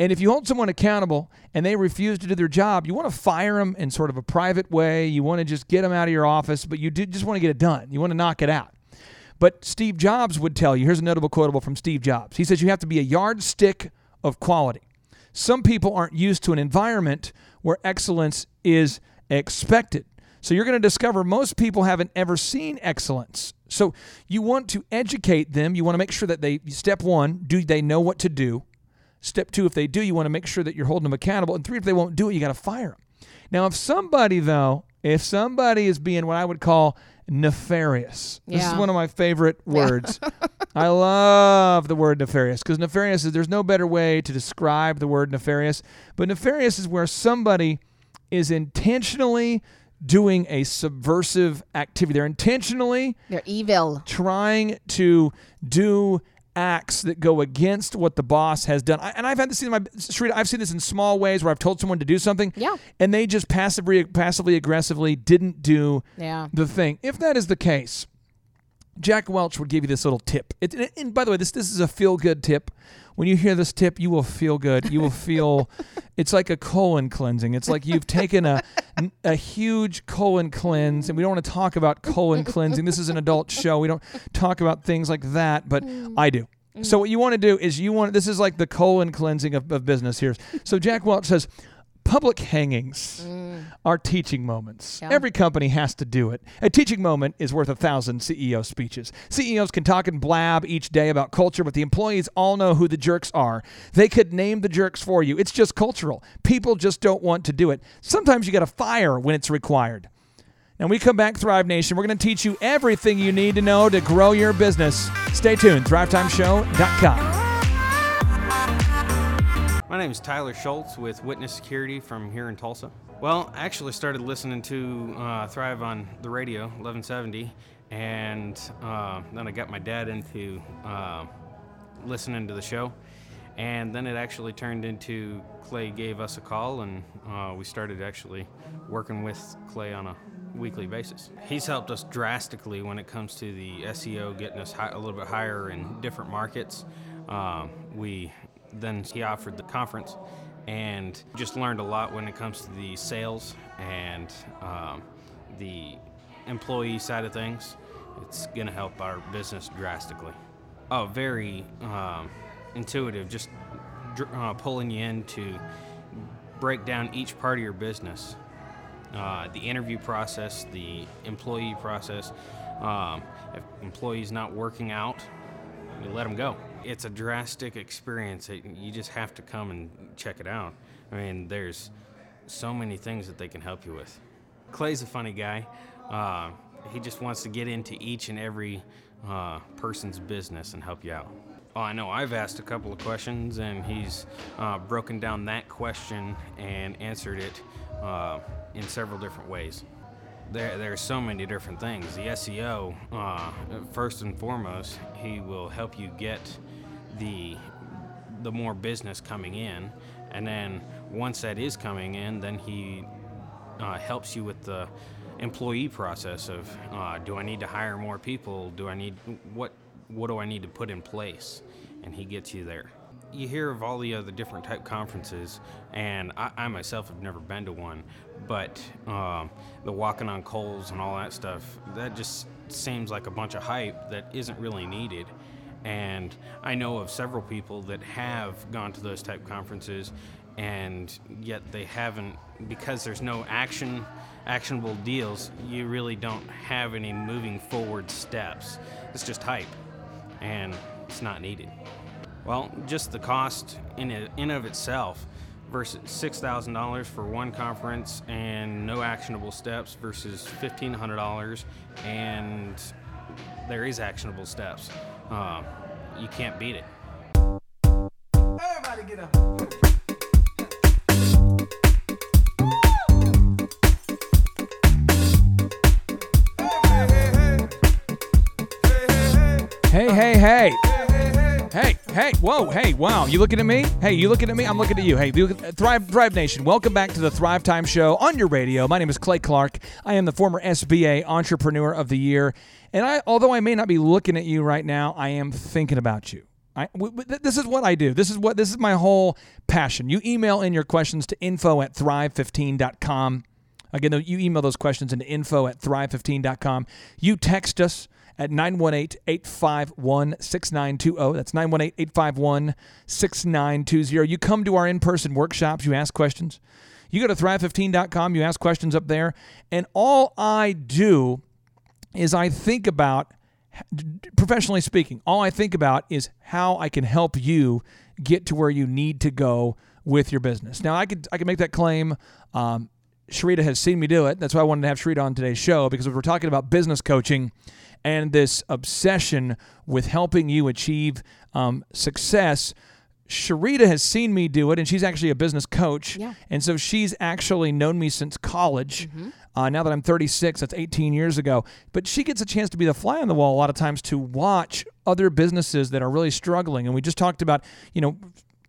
And if you hold someone accountable and they refuse to do their job, you want to fire them in sort of a private way. You want to just get them out of your office, but you just want to get it done. You want to knock it out. But Steve Jobs would tell you here's a notable quotable from Steve Jobs. He says, You have to be a yardstick of quality. Some people aren't used to an environment where excellence is expected. So you're going to discover most people haven't ever seen excellence. So you want to educate them. You want to make sure that they, step one, do they know what to do? Step two, if they do, you want to make sure that you're holding them accountable. And three, if they won't do it, you got to fire them. Now, if somebody, though, if somebody is being what I would call nefarious, this is one of my favorite *laughs* words. I love the word nefarious because nefarious is there's no better way to describe the word nefarious, but nefarious is where somebody is intentionally doing a subversive activity. They're intentionally They're evil. trying to do acts that go against what the boss has done. I, and I've had this in my Sharita, I've seen this in small ways where I've told someone to do something, Yeah. and they just passively, passively aggressively didn't do Yeah. the thing. If that is the case, Jack Welch would give you this little tip. It, and- and by the way, this this is a feel good tip. When you hear this tip, you will feel good. You will feel *laughs* it's like a colon cleansing. It's like you've taken a a huge colon cleanse, and we don't want to talk about colon cleansing. This is an adult show. We don't talk about things like that, but mm. I do. So mm. what you want to do is you want this is like the colon cleansing of, of business here. So Jack Welch says public hangings mm. are teaching moments. Yeah. Every company has to do it. A teaching moment is worth a thousand CEO speeches. CEOs can talk and blab each day about culture, but the employees all know who the jerks are. They could name the jerks for you. It's just cultural. People just don't want to do it. Sometimes you got to fire when it's required. And we come back, Thrive Nation. We're going to teach you everything you need to know to grow your business. Stay tuned, thrivetimeshow.com. My name is Tyler Schultz with Witness Security from here in Tulsa. Well, I actually started listening to uh, Thrive on the radio, 1170, and uh, then I got my dad into uh, listening to the show. And then it actually turned into Clay gave us a call, and uh, we started actually working with Clay on a weekly basis. He's helped us drastically when it comes to the SEO, getting us high, a little bit higher in different markets. Uh, we then he offered the conference and just learned a lot when it comes to the sales and um, the employee side of things. It's going to help our business drastically. Oh, very um, intuitive, just uh, pulling you in to break down each part of your business. Uh, the interview process, the employee process. Um, if employees not working out, you let them go. It's a drastic experience. You just have to come and check it out. I mean, there's so many things that they can help you with. Clay's a funny guy. Uh, he just wants to get into each and every uh, person's business and help you out. Oh, I know I've asked a couple of questions, and he's uh, broken down that question and answered it uh, in several different ways. There, there are so many different things. The SEO, uh, first and foremost, he will help you get the the more business coming in, and then once that is coming in, then he uh, helps you with the employee process of uh, do I need to hire more people? Do I need what what do I need to put in place? And he gets you there. You hear of all the other different type conferences, and I, I myself have never been to one, but um, the walking on coals and all that stuff, that just seems like a bunch of hype that isn't really needed. And I know of several people that have gone to those type conferences, and yet they haven't because there's no action actionable deals, you really don't have any moving forward steps. It's just hype, and it's not needed. Well, just the cost in it, in of itself versus six thousand dollars for one conference and no actionable steps versus fifteen hundred dollars, and there is actionable steps. Uh, you can't beat it. Everybody get up. Hey, hey, hey. Hey, whoa, hey, wow. You looking at me? Hey, you looking at me? I'm looking at you. Hey, look, uh, Thrive, Thrive Nation, welcome back to the Thrive Time Show on your radio. My name is Clay Clark. I am the former SBA Entrepreneur of the Year. And I, although I may not be looking at you right now, I am thinking about you. I, w- w- this is what I do. This is what this is my whole passion. You email in your questions to info at thrive15.com. Again, you email those questions into info at thrive15.com. You text us at 918-851-6920. That's 918-851-6920. You come to our in-person workshops, you ask questions. You go to thrive15.com, you ask questions up there, and all I do is I think about professionally speaking, all I think about is how I can help you get to where you need to go with your business. Now, I could I could make that claim. Um, Sharita has seen me do it. That's why I wanted to have Sharita on today's show because we're talking about business coaching and this obsession with helping you achieve um, success. Sharita has seen me do it, and she's actually a business coach. Yeah. And so she's actually known me since college. Uh, now that I'm 36, that's 18 years ago. But she gets a chance to be the fly on the wall a lot of times to watch other businesses that are really struggling. And we just talked about, you know,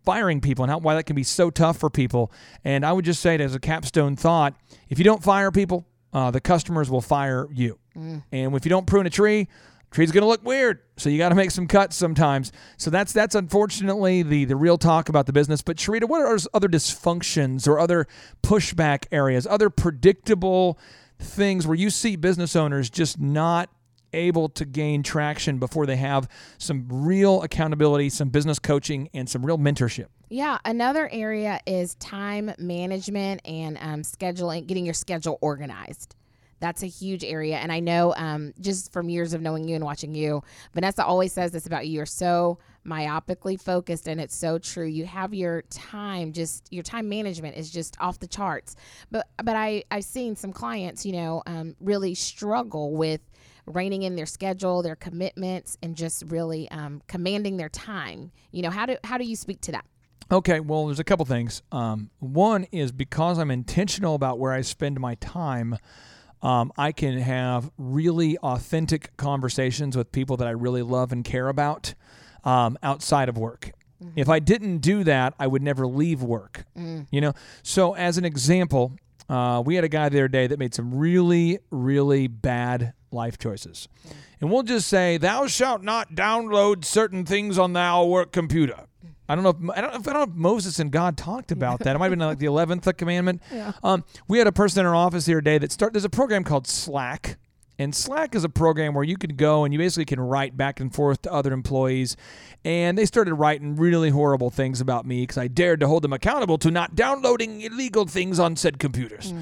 firing people and how why that can be so tough for people. And I would just say it as a capstone thought: if you don't fire people, uh, the customers will fire you. And if you don't prune a tree, tree's going to look weird. So you got to make some cuts sometimes. So that's that's unfortunately the the real talk about the business. But Sharita, what are other dysfunctions or other pushback areas, other predictable things where you see business owners just not able to gain traction before they have some real accountability, some business coaching, and some real mentorship? Yeah, another area is time management and um, scheduling, getting your schedule organized. That's a huge area. And I know um, just from years of knowing you and watching you, Vanessa always says this about you. You're so myopically focused, and it's so true. You have your time, just your time management is just off the charts. But but I I've seen some clients, you know, um, really struggle with reining in their schedule, their commitments, and just really um, commanding their time. You know, how do how do you speak to that? Okay, well, there's a couple things. Um, one is because I'm intentional about where I spend my time. Um, I can have really authentic conversations with people that I really love and care about um, outside of work. If I didn't do that, I would never leave work. Mm. You know. So as an example, uh, we had a guy the other day that made some really, really bad life choices, and we'll just say, "Thou shalt not download certain things on thou work computer." I don't know. If, I don't. if- I don't know if Moses and God talked about that. It might have been like the eleventh *laughs* commandment. Yeah. Um, we had a person in our office the other day that start. There's a program called Slack, and Slack is a program where you can go and you basically can write back and forth to other employees. And they started writing really horrible things about me because I dared to hold them accountable to not downloading illegal things on said computers.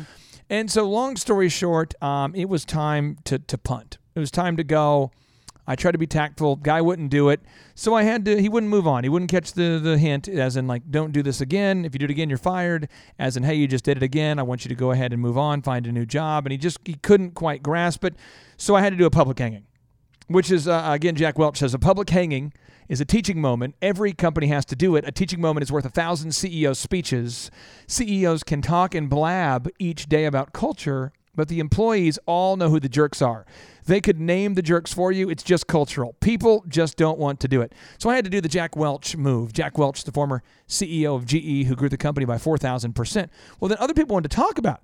And so, long story short, um, it was time to, to punt. It was time to go. I tried to be tactful. Guy wouldn't do it. So I had to, he wouldn't move on. He wouldn't catch the, the hint, as in, like, don't do this again. If you do it again, you're fired. As in, hey, you just did it again. I want you to go ahead and move on, find a new job. And he just, he couldn't quite grasp it. So I had to do a public hanging, which is, uh, again, Jack Welch says a public hanging is a teaching moment. Every company has to do it. A teaching moment is worth a thousand CEO speeches. CEOs can talk and blab each day about culture, but the employees all know who the jerks are. They could name the jerks for you. It's just cultural. People just don't want to do it. So I had to do the Jack Welch move. Jack Welch, the former CEO of GE, who grew the company by 4,000%. Well, then other people wanted to talk about.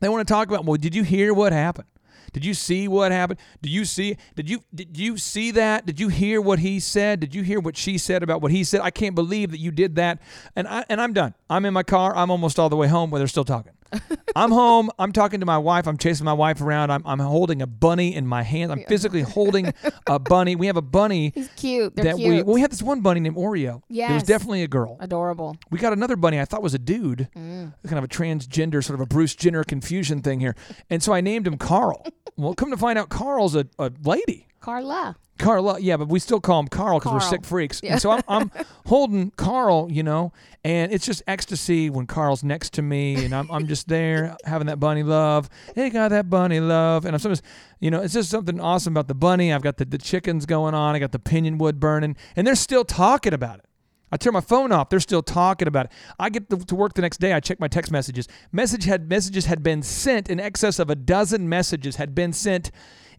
They want to talk about, well, did you hear what happened? Did you see what happened? Did you see did you did you see that? Did you hear what he said? Did you hear what she said about what he said? I can't believe that you did that. And I and I'm done. I'm in my car. I'm almost all the way home where they're still talking. *laughs* I'm home. I'm talking to my wife. I'm chasing my wife around. I'm, I'm holding a bunny in my hand. I'm physically *laughs* holding a bunny. We have a bunny He's cute. They're that we cute. well, we had this one bunny named Oreo. Yeah, it was definitely a girl. Adorable. We got another bunny I thought was a dude, Mm. kind of a transgender, sort of a Bruce Jenner confusion thing here. And so I named him Carl. *laughs* well, come to find out, Carl's a, a lady. Carla. Carla, yeah, but we still call him Carl because we're sick freaks. Yeah. And so I'm, I'm *laughs* holding Carl, you know, and it's just ecstasy when Carl's next to me and I'm, I'm just there having that bunny love. Hey, got that bunny love. And I'm sometimes, you know, it's just something awesome about the bunny. I've got the, the chickens going on. I got the pinion wood burning, and they're still talking about it. I turn my phone off. They're still talking about it. I get to, to work the next day. I check my text messages. Message had messages had been sent in excess of a dozen messages had been sent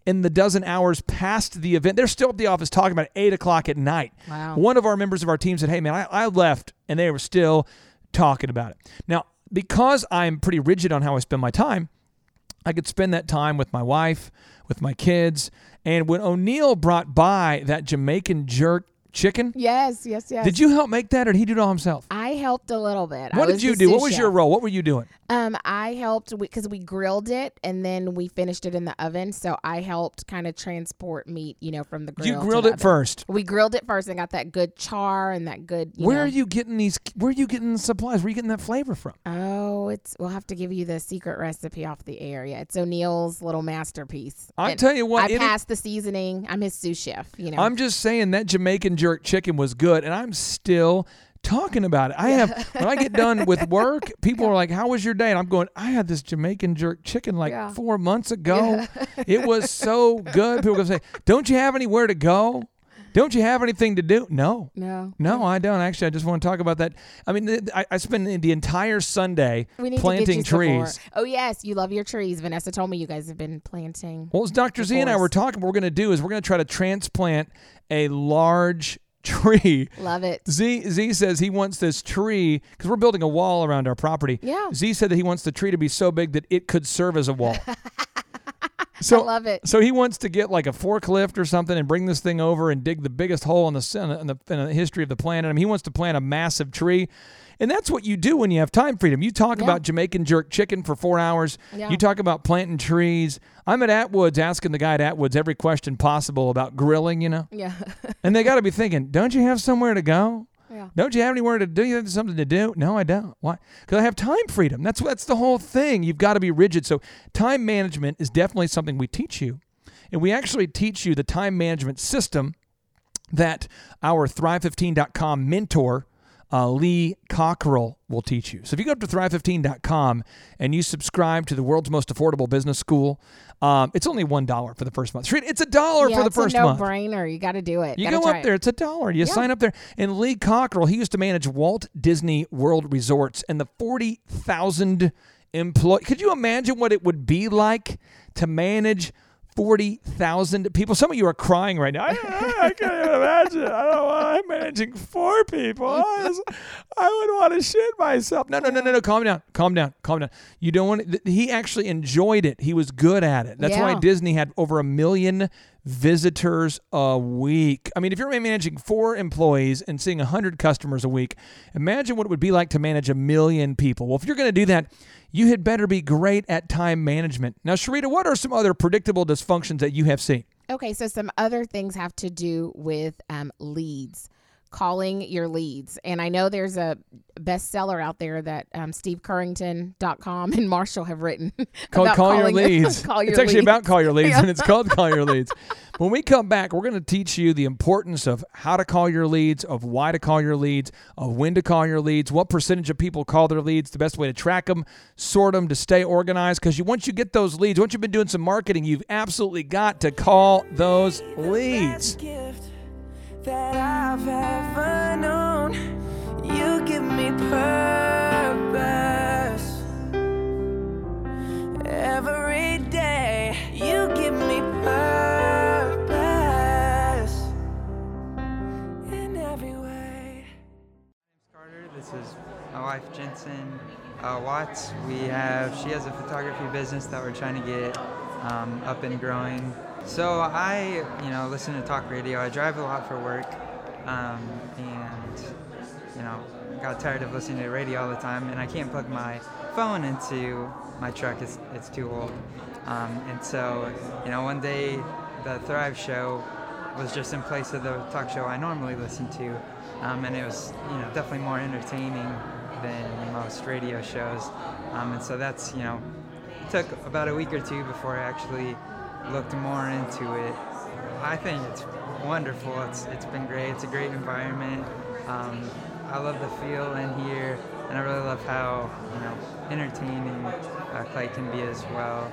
in the dozen hours past the event. They're still at the office talking about it eight o'clock at night. Wow. One of our members of our team said, "Hey man, I, I left," and they were still talking about it. Now, because I'm pretty rigid on how I spend my time, I could spend that time with my wife, with my kids, and when O'Neill brought by that Jamaican jerk chicken. Yes, yes, yes. Did you help make that, or did he do it all himself? I helped a little bit. I What did you do? What was your role? What were you doing? Um, I helped because we grilled it and then we finished it in the oven. So I helped kind of transport meat, you know, from the grill. You grilled it oven. first. We grilled it first and got that good char and that good. You Where know. are you getting these? Where are you getting the supplies? Where are you getting that flavor from? Oh, it's. We'll have to give you the secret recipe off the air. Yeah, it's O'Neill's little masterpiece. I tell you what, I passed the seasoning. I'm his sous chef. You know. I'm just saying that Jamaican jerk chicken was good, and I'm still talking about it. I have when I get done with *laughs* work, people are like, "How was your day?" And I'm going, "I had this Jamaican jerk chicken like Yeah. four months ago. It was so good." People are gonna say, "Don't you have anywhere to go? Don't you have anything to do?" No, No. no, I don't. Actually, I just want to talk about that. I mean, I, I spend the entire Sunday planting to get you some more. trees. Oh yes, you love your trees. Vanessa told me you guys have been planting. Well, as Dr. Z and I were talking, what we're going to do is we're going to try to transplant a large *laughs* tree. Love it. Z Z says he wants this tree because we're building a wall around our property. Yeah. Z said that he wants the tree to be so big that it could serve as a wall. *laughs* *laughs* so I love it. So he wants to get like a forklift or something and bring this thing over and dig the biggest hole in the in the, in the history of the planet. I mean, he wants to plant a massive tree. And that's what you do when you have time freedom. You talk Yeah. about Jamaican jerk chicken for four hours. Yeah. You talk about planting trees. I'm at Atwoods asking the guy at Atwoods every question possible about grilling, you know? Yeah. *laughs* And they got to be thinking, don't you have somewhere to go? Yeah. Don't you have anywhere to do? You have something to do? No, I don't. Why? Because I have time freedom. That's that's the whole thing. You've got to be rigid. So time management is definitely something we teach you, and we actually teach you the time management system that our Thrive15.com mentor uh, Lee Cockrell will teach you. So if you go up to thrive15.com and you subscribe to the world's most affordable business school, um, it's only one dollar for the first month. It's a dollar yeah, for the it's first a month. no-brainer. You got to do it. You Gotta go up there, it's a dollar. You Yeah. sign up there. And Lee Cockrell, he used to manage Walt Disney World Resorts and the 40,000 employees. Could you imagine what it would be like to manage 40,000 people? Some of you are crying right now. I, I can't even imagine. I don't want, I'm managing four people. I, was- I would want to shit myself. No, no, no, no, no. Calm down. Calm down. Calm down. You don't want th- He actually enjoyed it. He was good at it. That's why Disney had over a million visitors a week. I mean, if you're managing four employees and seeing 100 customers a week, imagine what it would be like to manage a million people. Well, if you're going to do that, you had better be great at time management. Now, Sharita, what are some other predictable dysfunctions that you have seen? Okay, so some other things have to do with um, leads, calling your leads. And I know there's a bestseller out there that um, SteveCurrington.com *laughs* and Marshall have written. *laughs* Called about Call Your *laughs* Leads. call your it's actually leads. about Call Your Leads, Yeah. and it's called Call Your Leads. When we come back, we're going to teach you the importance of how to call your leads, of why to call your leads, of when to call your leads, what percentage of people call their leads, the best way to track them, sort them, to stay organized. Because you, once you get those leads, once you've been doing some marketing, you've absolutely got to call those leads. That I've ever known. You give me purpose every day. You give me purpose in every way. Carter. This is my wife Jensen uh, Watts. We have she has a photography business that we're trying to get um, up and growing. So I, you know, listen to talk radio. I drive a lot for work, um, and you know, got tired of listening to radio all the time, and I can't plug my phone into my truck. It's it's too old. Um, and so, you know, one day the Thrive show was just in place of the talk show I normally listen to, um, and it was you know definitely more entertaining than most radio shows. Um, and so that's you know took about a week or two before I actually looked more into it. I think it's wonderful. It's it's been great. It's a great environment. Um, I love the feel in here, and I really love how you know entertaining uh, Clay can be as well.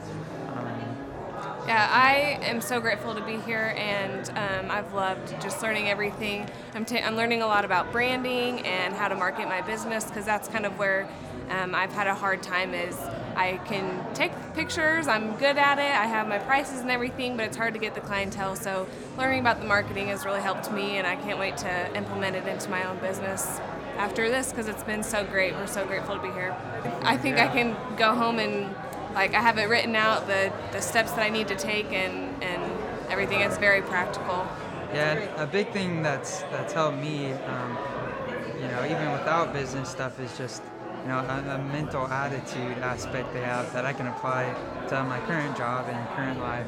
Um, Yeah, I am so grateful to be here, and um, I've loved just learning everything. I'm, ta- I'm learning a lot about branding and how to market my business because that's kind of where um, I've had a hard time. Is I can take pictures, I'm good at it, I have my prices and everything, but it's hard to get the clientele. So learning about the marketing has really helped me, and I can't wait to implement it into my own business after this because it's been so great. We're so grateful to be here. I think I can go home and like I have it written out the, the steps that I need to take and, and everything. It's very practical. Yeah, a big thing that's that's helped me, um, you know, even without business stuff, is just you know a, a mental attitude aspect they have that I can apply to my current job and current life.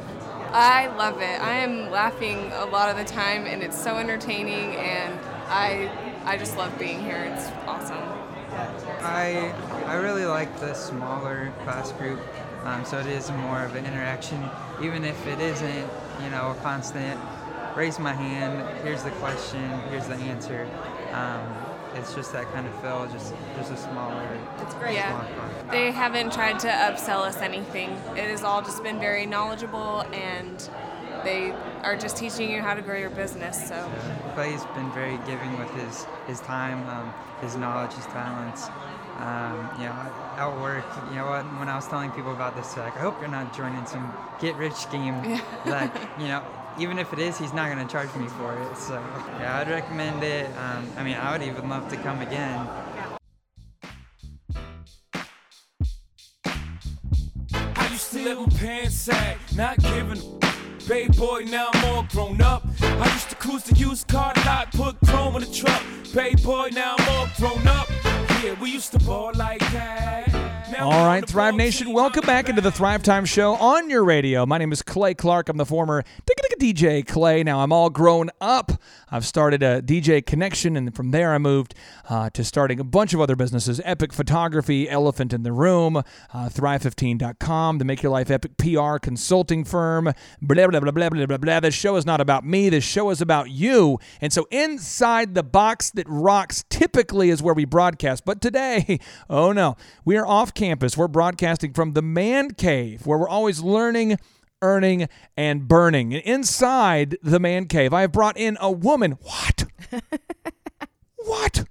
I love it. I am laughing a lot of the time and it's so entertaining and I I just love being here. It's awesome. I I really like the smaller class group, um, so it is more of an interaction, even if it isn't, you know, a constant. Raise my hand. Here's the question. Here's the answer. Um, it's just that kind of feel. Just just a smaller. It's great. Yeah. They haven't tried to upsell us anything. It has all just been very knowledgeable and they are just teaching you how to grow your business. So Clay's been very giving with his his time, um, his knowledge, his talents. Um, you know, at work, you know what? When I was telling people about this, they're like, I hope you're not joining some get rich scheme. *laughs* like, you know, even if it is, he's not going to charge me for it. So, yeah, I'd recommend it. Um, I mean, I would even love to come again. I used to live on pants sag, not giving Bay boy, now I'm all grown up. I used to cruise the used car lot, put chrome in the truck. Bay boy, now I'm all grown up. Yeah, we used to ball like that. All right, Thrive Nation, welcome back into the Thrive Time Show on your radio. My name is Clay Clark. I'm the former DJ Clay. Now I'm all grown up. I've started a DJ connection, and from there I moved uh, to starting a bunch of other businesses Epic Photography, Elephant in the Room, uh, Thrive15.com, the Make Your Life Epic PR consulting firm, blah, blah, blah, blah, blah, blah, blah. This show is not about me. This show is about you. And so inside the box that rocks typically is where we broadcast. But today, *laughs* oh no, we are off campus. We're broadcasting from the man cave where we're always learning earning and burning. And inside the man cave, I have brought in a woman. What? *laughs* what?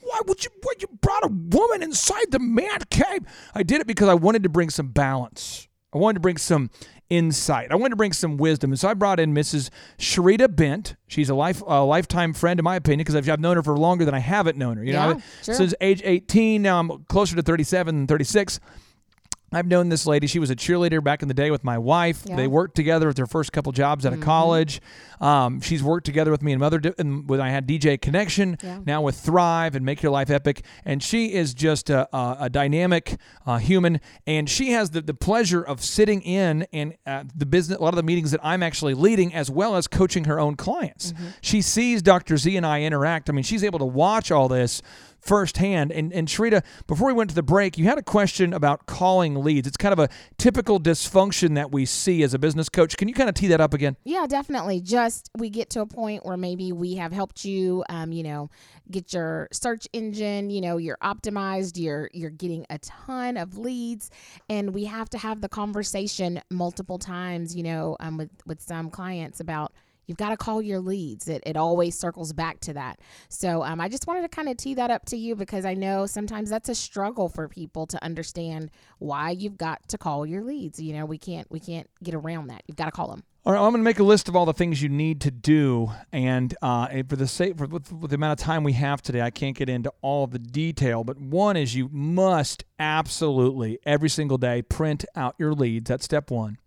Why would you? What you brought a woman inside the man cave? I did it because I wanted to bring some balance. I wanted to bring some insight. I wanted to bring some wisdom, and so I brought in Mrs. Sharita Bent. She's a life a lifetime friend, in my opinion, because I've, I've known her for longer than I haven't known her. You Yeah, know, sure. since age 18. Now I'm closer to 37 than 36. I've known this lady. She was a cheerleader back in the day with my wife. Yeah. They worked together with their first couple jobs out of Mhm. college. Um, she's worked together with me and mother and when I had DJ Connection. Yeah. Now with Thrive and Make Your Life Epic, and she is just a, a, a dynamic uh, human. And she has the, the pleasure of sitting in and uh, the business, a lot of the meetings that I'm actually leading, as well as coaching her own clients. She sees Dr. Z and I interact. I mean, she's able to watch all this firsthand. And, and Sharita, before we went to the break, you had a question about calling leads. It's kind of a typical dysfunction that we see as a business coach. Can you kind of tee that up again? Yeah, definitely. Just we get to a point where maybe we have helped you, um, you know, get your search engine, you know, you're optimized, you're you're getting a ton of leads, and we have to have the conversation multiple times, you know, um, with with some clients about. You've got to call your leads. It, it always circles back to that. So um, I just wanted to kind of tee that up to you because I know sometimes that's a struggle for people to understand why you've got to call your leads. You know, we can't we can't get around that. You've got to call them. All right, I'm going to make a list of all the things you need to do, and uh, and for the sake for the amount of time we have today, I can't get into all the detail. But one is you must absolutely every single day print out your leads. That's step one.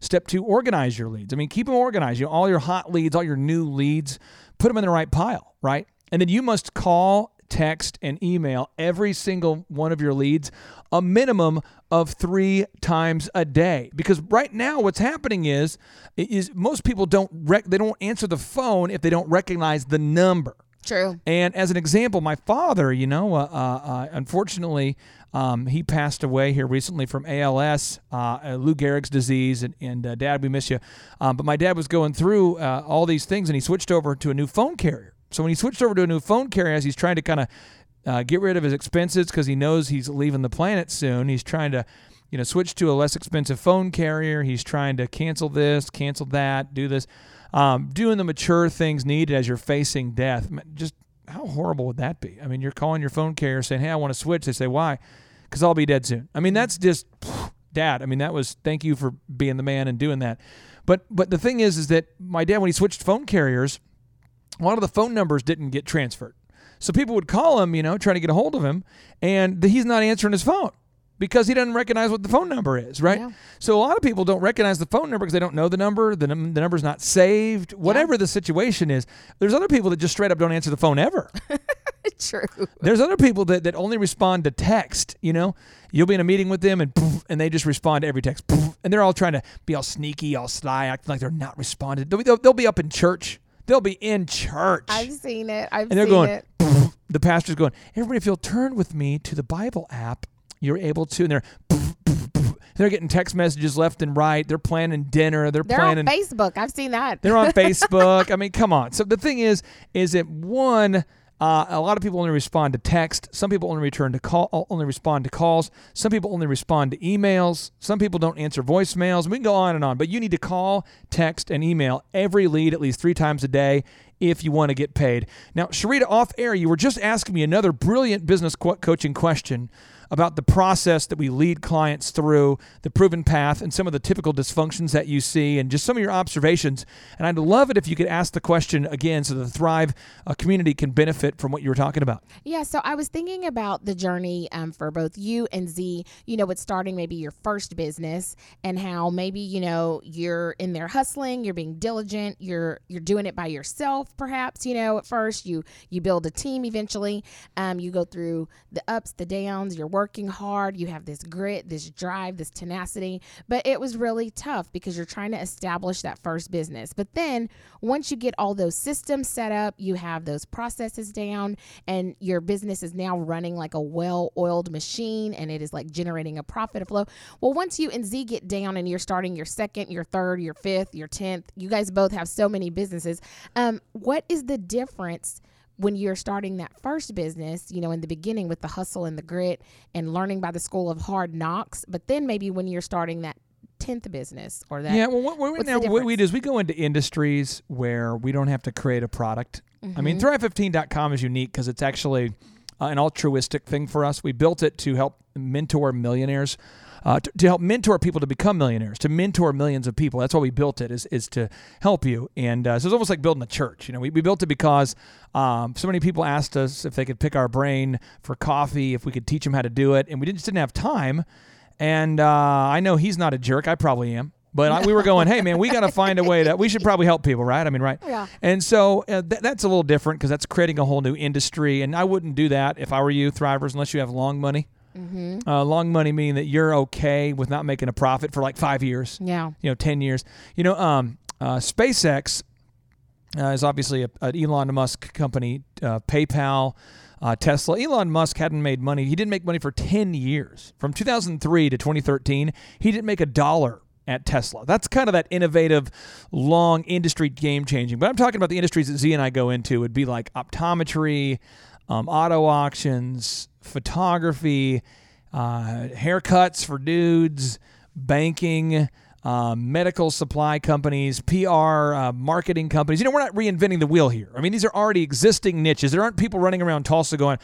Step two, organize your leads. I mean, keep them organized. You know, all your hot leads, all your new leads, put them in the right pile, right? And then you must call, text, and email every single one of your leads a minimum of three times a day. Because right now, what's happening is, is most people don't rec- they don't answer the phone if they don't recognize the number. True. And as an example, my father, you know, uh, uh, uh, unfortunately, um, he passed away here recently from ALS, uh, Lou Gehrig's disease, and, and uh, Dad, we miss you. Um, but my dad was going through uh, all these things, and he switched over to a new phone carrier. So when he switched over to a new phone carrier, as he's trying to kind of uh, get rid of his expenses because he knows he's leaving the planet soon, he's trying to you know, switch to a less expensive phone carrier. He's trying to cancel this, cancel that, do this, um, doing the mature things needed as you're facing death. Just how horrible would that be? I mean, you're calling your phone carrier saying, "Hey, I want to switch." They say, "Why?" Because I'll be dead soon. I mean, mm-hmm. that's just, Dad. I mean, that was thank you for being the man and doing that. But but the thing is, is that my dad when he switched phone carriers, a lot of the phone numbers didn't get transferred. So people would call him, you know, trying to get a hold of him, and he's not answering his phone because he doesn't recognize what the phone number is, right? So a lot of people don't recognize the phone number because they don't know the number, the, num- the number's not saved, whatever the situation is. There's other people that just straight up don't answer the phone ever. *laughs* True. There's other people that, that only respond to text, you know? You'll be in a meeting with them and poof, and they just respond to every text. poof, and they're all trying to be all sneaky, all sly, acting like they're not responding. They'll be, they'll, they'll be up in church. They'll be in church. I've seen it. I've and they're seen going, it. the pastor's going, everybody, if you'll turn with me to the Bible app, you're able to. And they're, they're getting text messages left and right. They're planning dinner. They're, They're planning. on Facebook. I've seen that. They're on *laughs* Facebook. I mean, come on. So the thing is, is that one, uh, a lot of people only respond to text. Some people only return to call, only respond to calls. Some people only respond to emails. Some people don't answer voicemails. We can go on and on. But you need to call, text, and email every lead at least three times a day if you want to get paid. Now, Sharita, off air, you were just asking me another brilliant business co- coaching question about the process that we lead clients through, the proven path, and some of the typical dysfunctions that you see, and just some of your observations. And I'd love it if you could ask the question again so the Thrive uh, community can benefit from what you were talking about. Yeah, so I was thinking about the journey um, for both you and Z, you know, with starting maybe your first business and how maybe, you know, you're in there hustling, you're being diligent, you're you're doing it by yourself perhaps, you know, at first you you build a team eventually. Um, you go through the ups, the downs, you're working hard, you have this grit, this drive, this tenacity, but it was really tough because you're trying to establish that first business. But then once you get all those systems set up, you have those processes down, and your business is now running like a well oiled machine and it is like generating a profit flow. Well, once you and Z get down and you're starting your second, your third, your fifth, your 10th, you guys both have so many businesses. Um, what is the difference? When you're starting that first business, you know, in the beginning with the hustle and the grit and learning by the school of hard knocks, but then maybe when you're starting that tenth business or that. Yeah, well, what, what, now, what we do is we go into industries where we don't have to create a product. I mean, Mhm. Thrive15.com is unique because it's actually uh, an altruistic thing for us. We built it to help mentor millionaires. Uh, to, to help mentor people to become millionaires, to mentor millions of people. That's why we built it, is, is to help you. And uh, so it's almost like building a church. You know, we, we built it because um, so many people asked us if they could pick our brain for coffee, if we could teach them how to do it, and we didn't, just didn't have time. And uh, I know he's not a jerk. I probably am. But I, we were going, hey, man, we got to find a way that we should probably help people, right? I mean, right? Yeah. And so uh, th- that's a little different because that's creating a whole new industry. And I wouldn't do that if I were you, Thrivers, unless you have long money. Mhm. Uh, long money meaning that you're okay with not making a profit for like five years. Yeah. You know, 10 years. You know, um, uh, SpaceX uh, is obviously a, an Elon Musk company, uh, PayPal, uh, Tesla. Elon Musk hadn't made money. He didn't make money for 10 years. From 2003 to 2013, he didn't make a dollar at Tesla. That's kind of that innovative, long industry game changing. But I'm talking about the industries that Z and I go into would be like optometry, um, auto auctions, photography, uh, haircuts for dudes, banking, um, medical supply companies, PR, uh, marketing companies. You know, we're not reinventing the wheel here. I mean, these are already existing niches. There aren't people running around Tulsa going,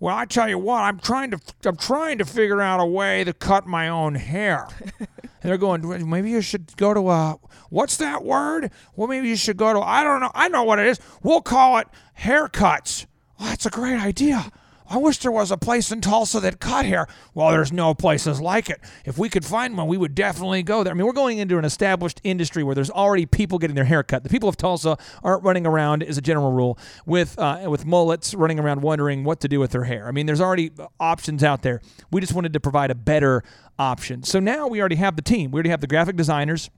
"Well, I tell you what, I'm trying to, I'm trying to figure out a way to cut my own hair." and *laughs* they're going, "Well, maybe you should go to a, what's that word? Well, maybe you should go to, I don't know, I know what it is. We'll call it haircuts. Oh, that's a great idea. I wish there was a place in Tulsa that cut hair. Well, there's no places like it. If we could find one, we would definitely go there. I mean, we're going into an established industry where there's already people getting their hair cut. The people of Tulsa aren't running around, as a general rule, with uh, with mullets, running around wondering what to do with their hair. I mean, there's already options out there. We just wanted to provide a better option. So now we already have the team. We already have the graphic designers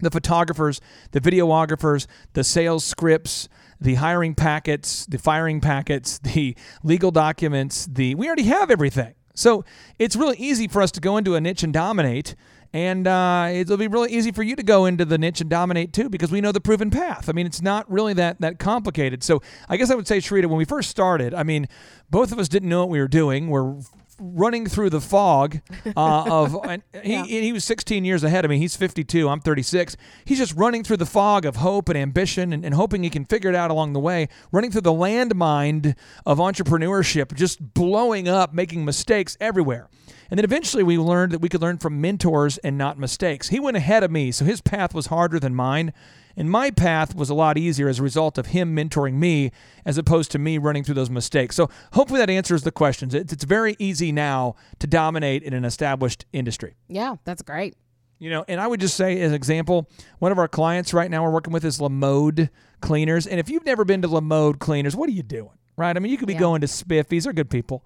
the photographers, the videographers, the sales scripts, the hiring packets, the firing packets, *laughs* the legal documents, the we already have everything. So it's really easy for us to go into a niche and dominate. And uh, it'll be really easy for you to go into the niche and dominate too, because we know the proven path. I mean, it's not really that that complicated. So I guess I would say, Sharita, when we first started, I mean, both of us didn't know what we were doing. We're running through the fog uh, *laughs* of and he, he was 16 years ahead of me. He's 52 i'm 36 he's just running through the fog of hope and ambition and, and hoping he can figure it out along the way running through the landmine of entrepreneurship just blowing up making mistakes everywhere. And then eventually we learned that we could learn from mentors and not mistakes. He went ahead of me so his path was harder than mine and my path was a lot easier as a result of him mentoring me as opposed to me running through those mistakes. So hopefully that answers the questions. It's, it's very easy now to dominate in an established industry. Yeah, that's great. You know, and I would just say, as an example, one of our clients right now we're working with is Lamode Cleaners. And if you've never been to Lamode Cleaners, what are you doing? Right? I mean, you could be going to Spiffy's. They're good people.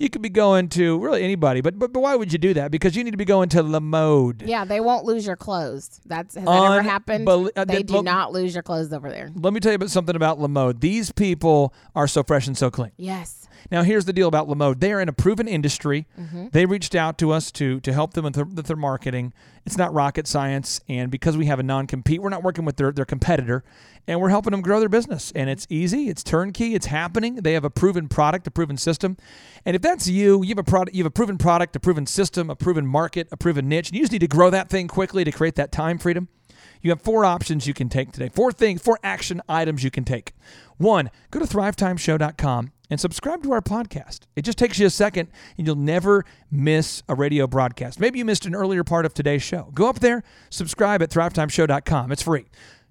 You could be going to really anybody, but, but but why would you do that? Because you need to be going to La Mode. Yeah, they won't lose your clothes. That's has that ever happened? Uh, they they- do look- not lose your clothes over there. Let me tell you about something about La Mode. These people are so fresh and so clean. Yes. Now, here's the deal about Lamode. They are in a proven industry. Mhm. They reached out to us to to help them with their, with their marketing. It's not rocket science, and because we have a non compete, we're not working with their, their competitor, and we're helping them grow their business. And it's easy, it's turnkey, it's happening. They have a proven product, a proven system. And if that's you, you have a product, you have a proven product, a proven system, a proven market, a proven niche, and you just need to grow that thing quickly to create that time freedom. You have four options you can take today. Four things, four action items you can take. One, go to thrivetimeshow.com and subscribe to our podcast. It just takes you a second and you'll never miss a radio broadcast. Maybe you missed an earlier part of today's show. Go up there, subscribe at thrivetimeshow.com. It's free.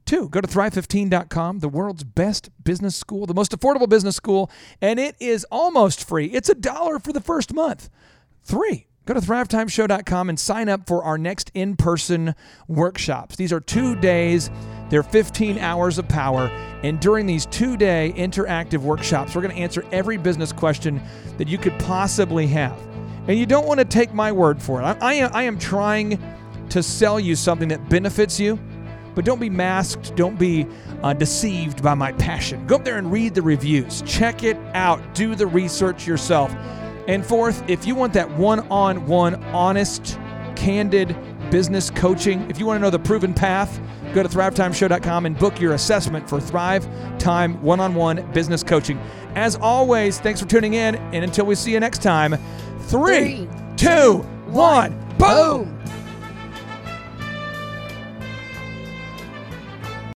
Two, go to thrive15.com, the world's best business school, the most affordable business school, and it is almost free. It's a dollar for the first month. Three, go to thrivetimeshow.com and sign up for our next in person workshops. These are two days, they're 15 hours of power. And during these two day interactive workshops, we're going to answer every business question that you could possibly have. And you don't want to take my word for it. I, I, am, I am trying to sell you something that benefits you, but don't be masked. Don't be uh, deceived by my passion. Go up there and read the reviews. Check it out. Do the research yourself. And fourth, if you want that one on one, honest, candid business coaching, if you want to know the proven path, go to thrivetimeshow.com and book your assessment for Thrive Time one on one business coaching. As always, thanks for tuning in. And until we see you next time, three, two, one, boom.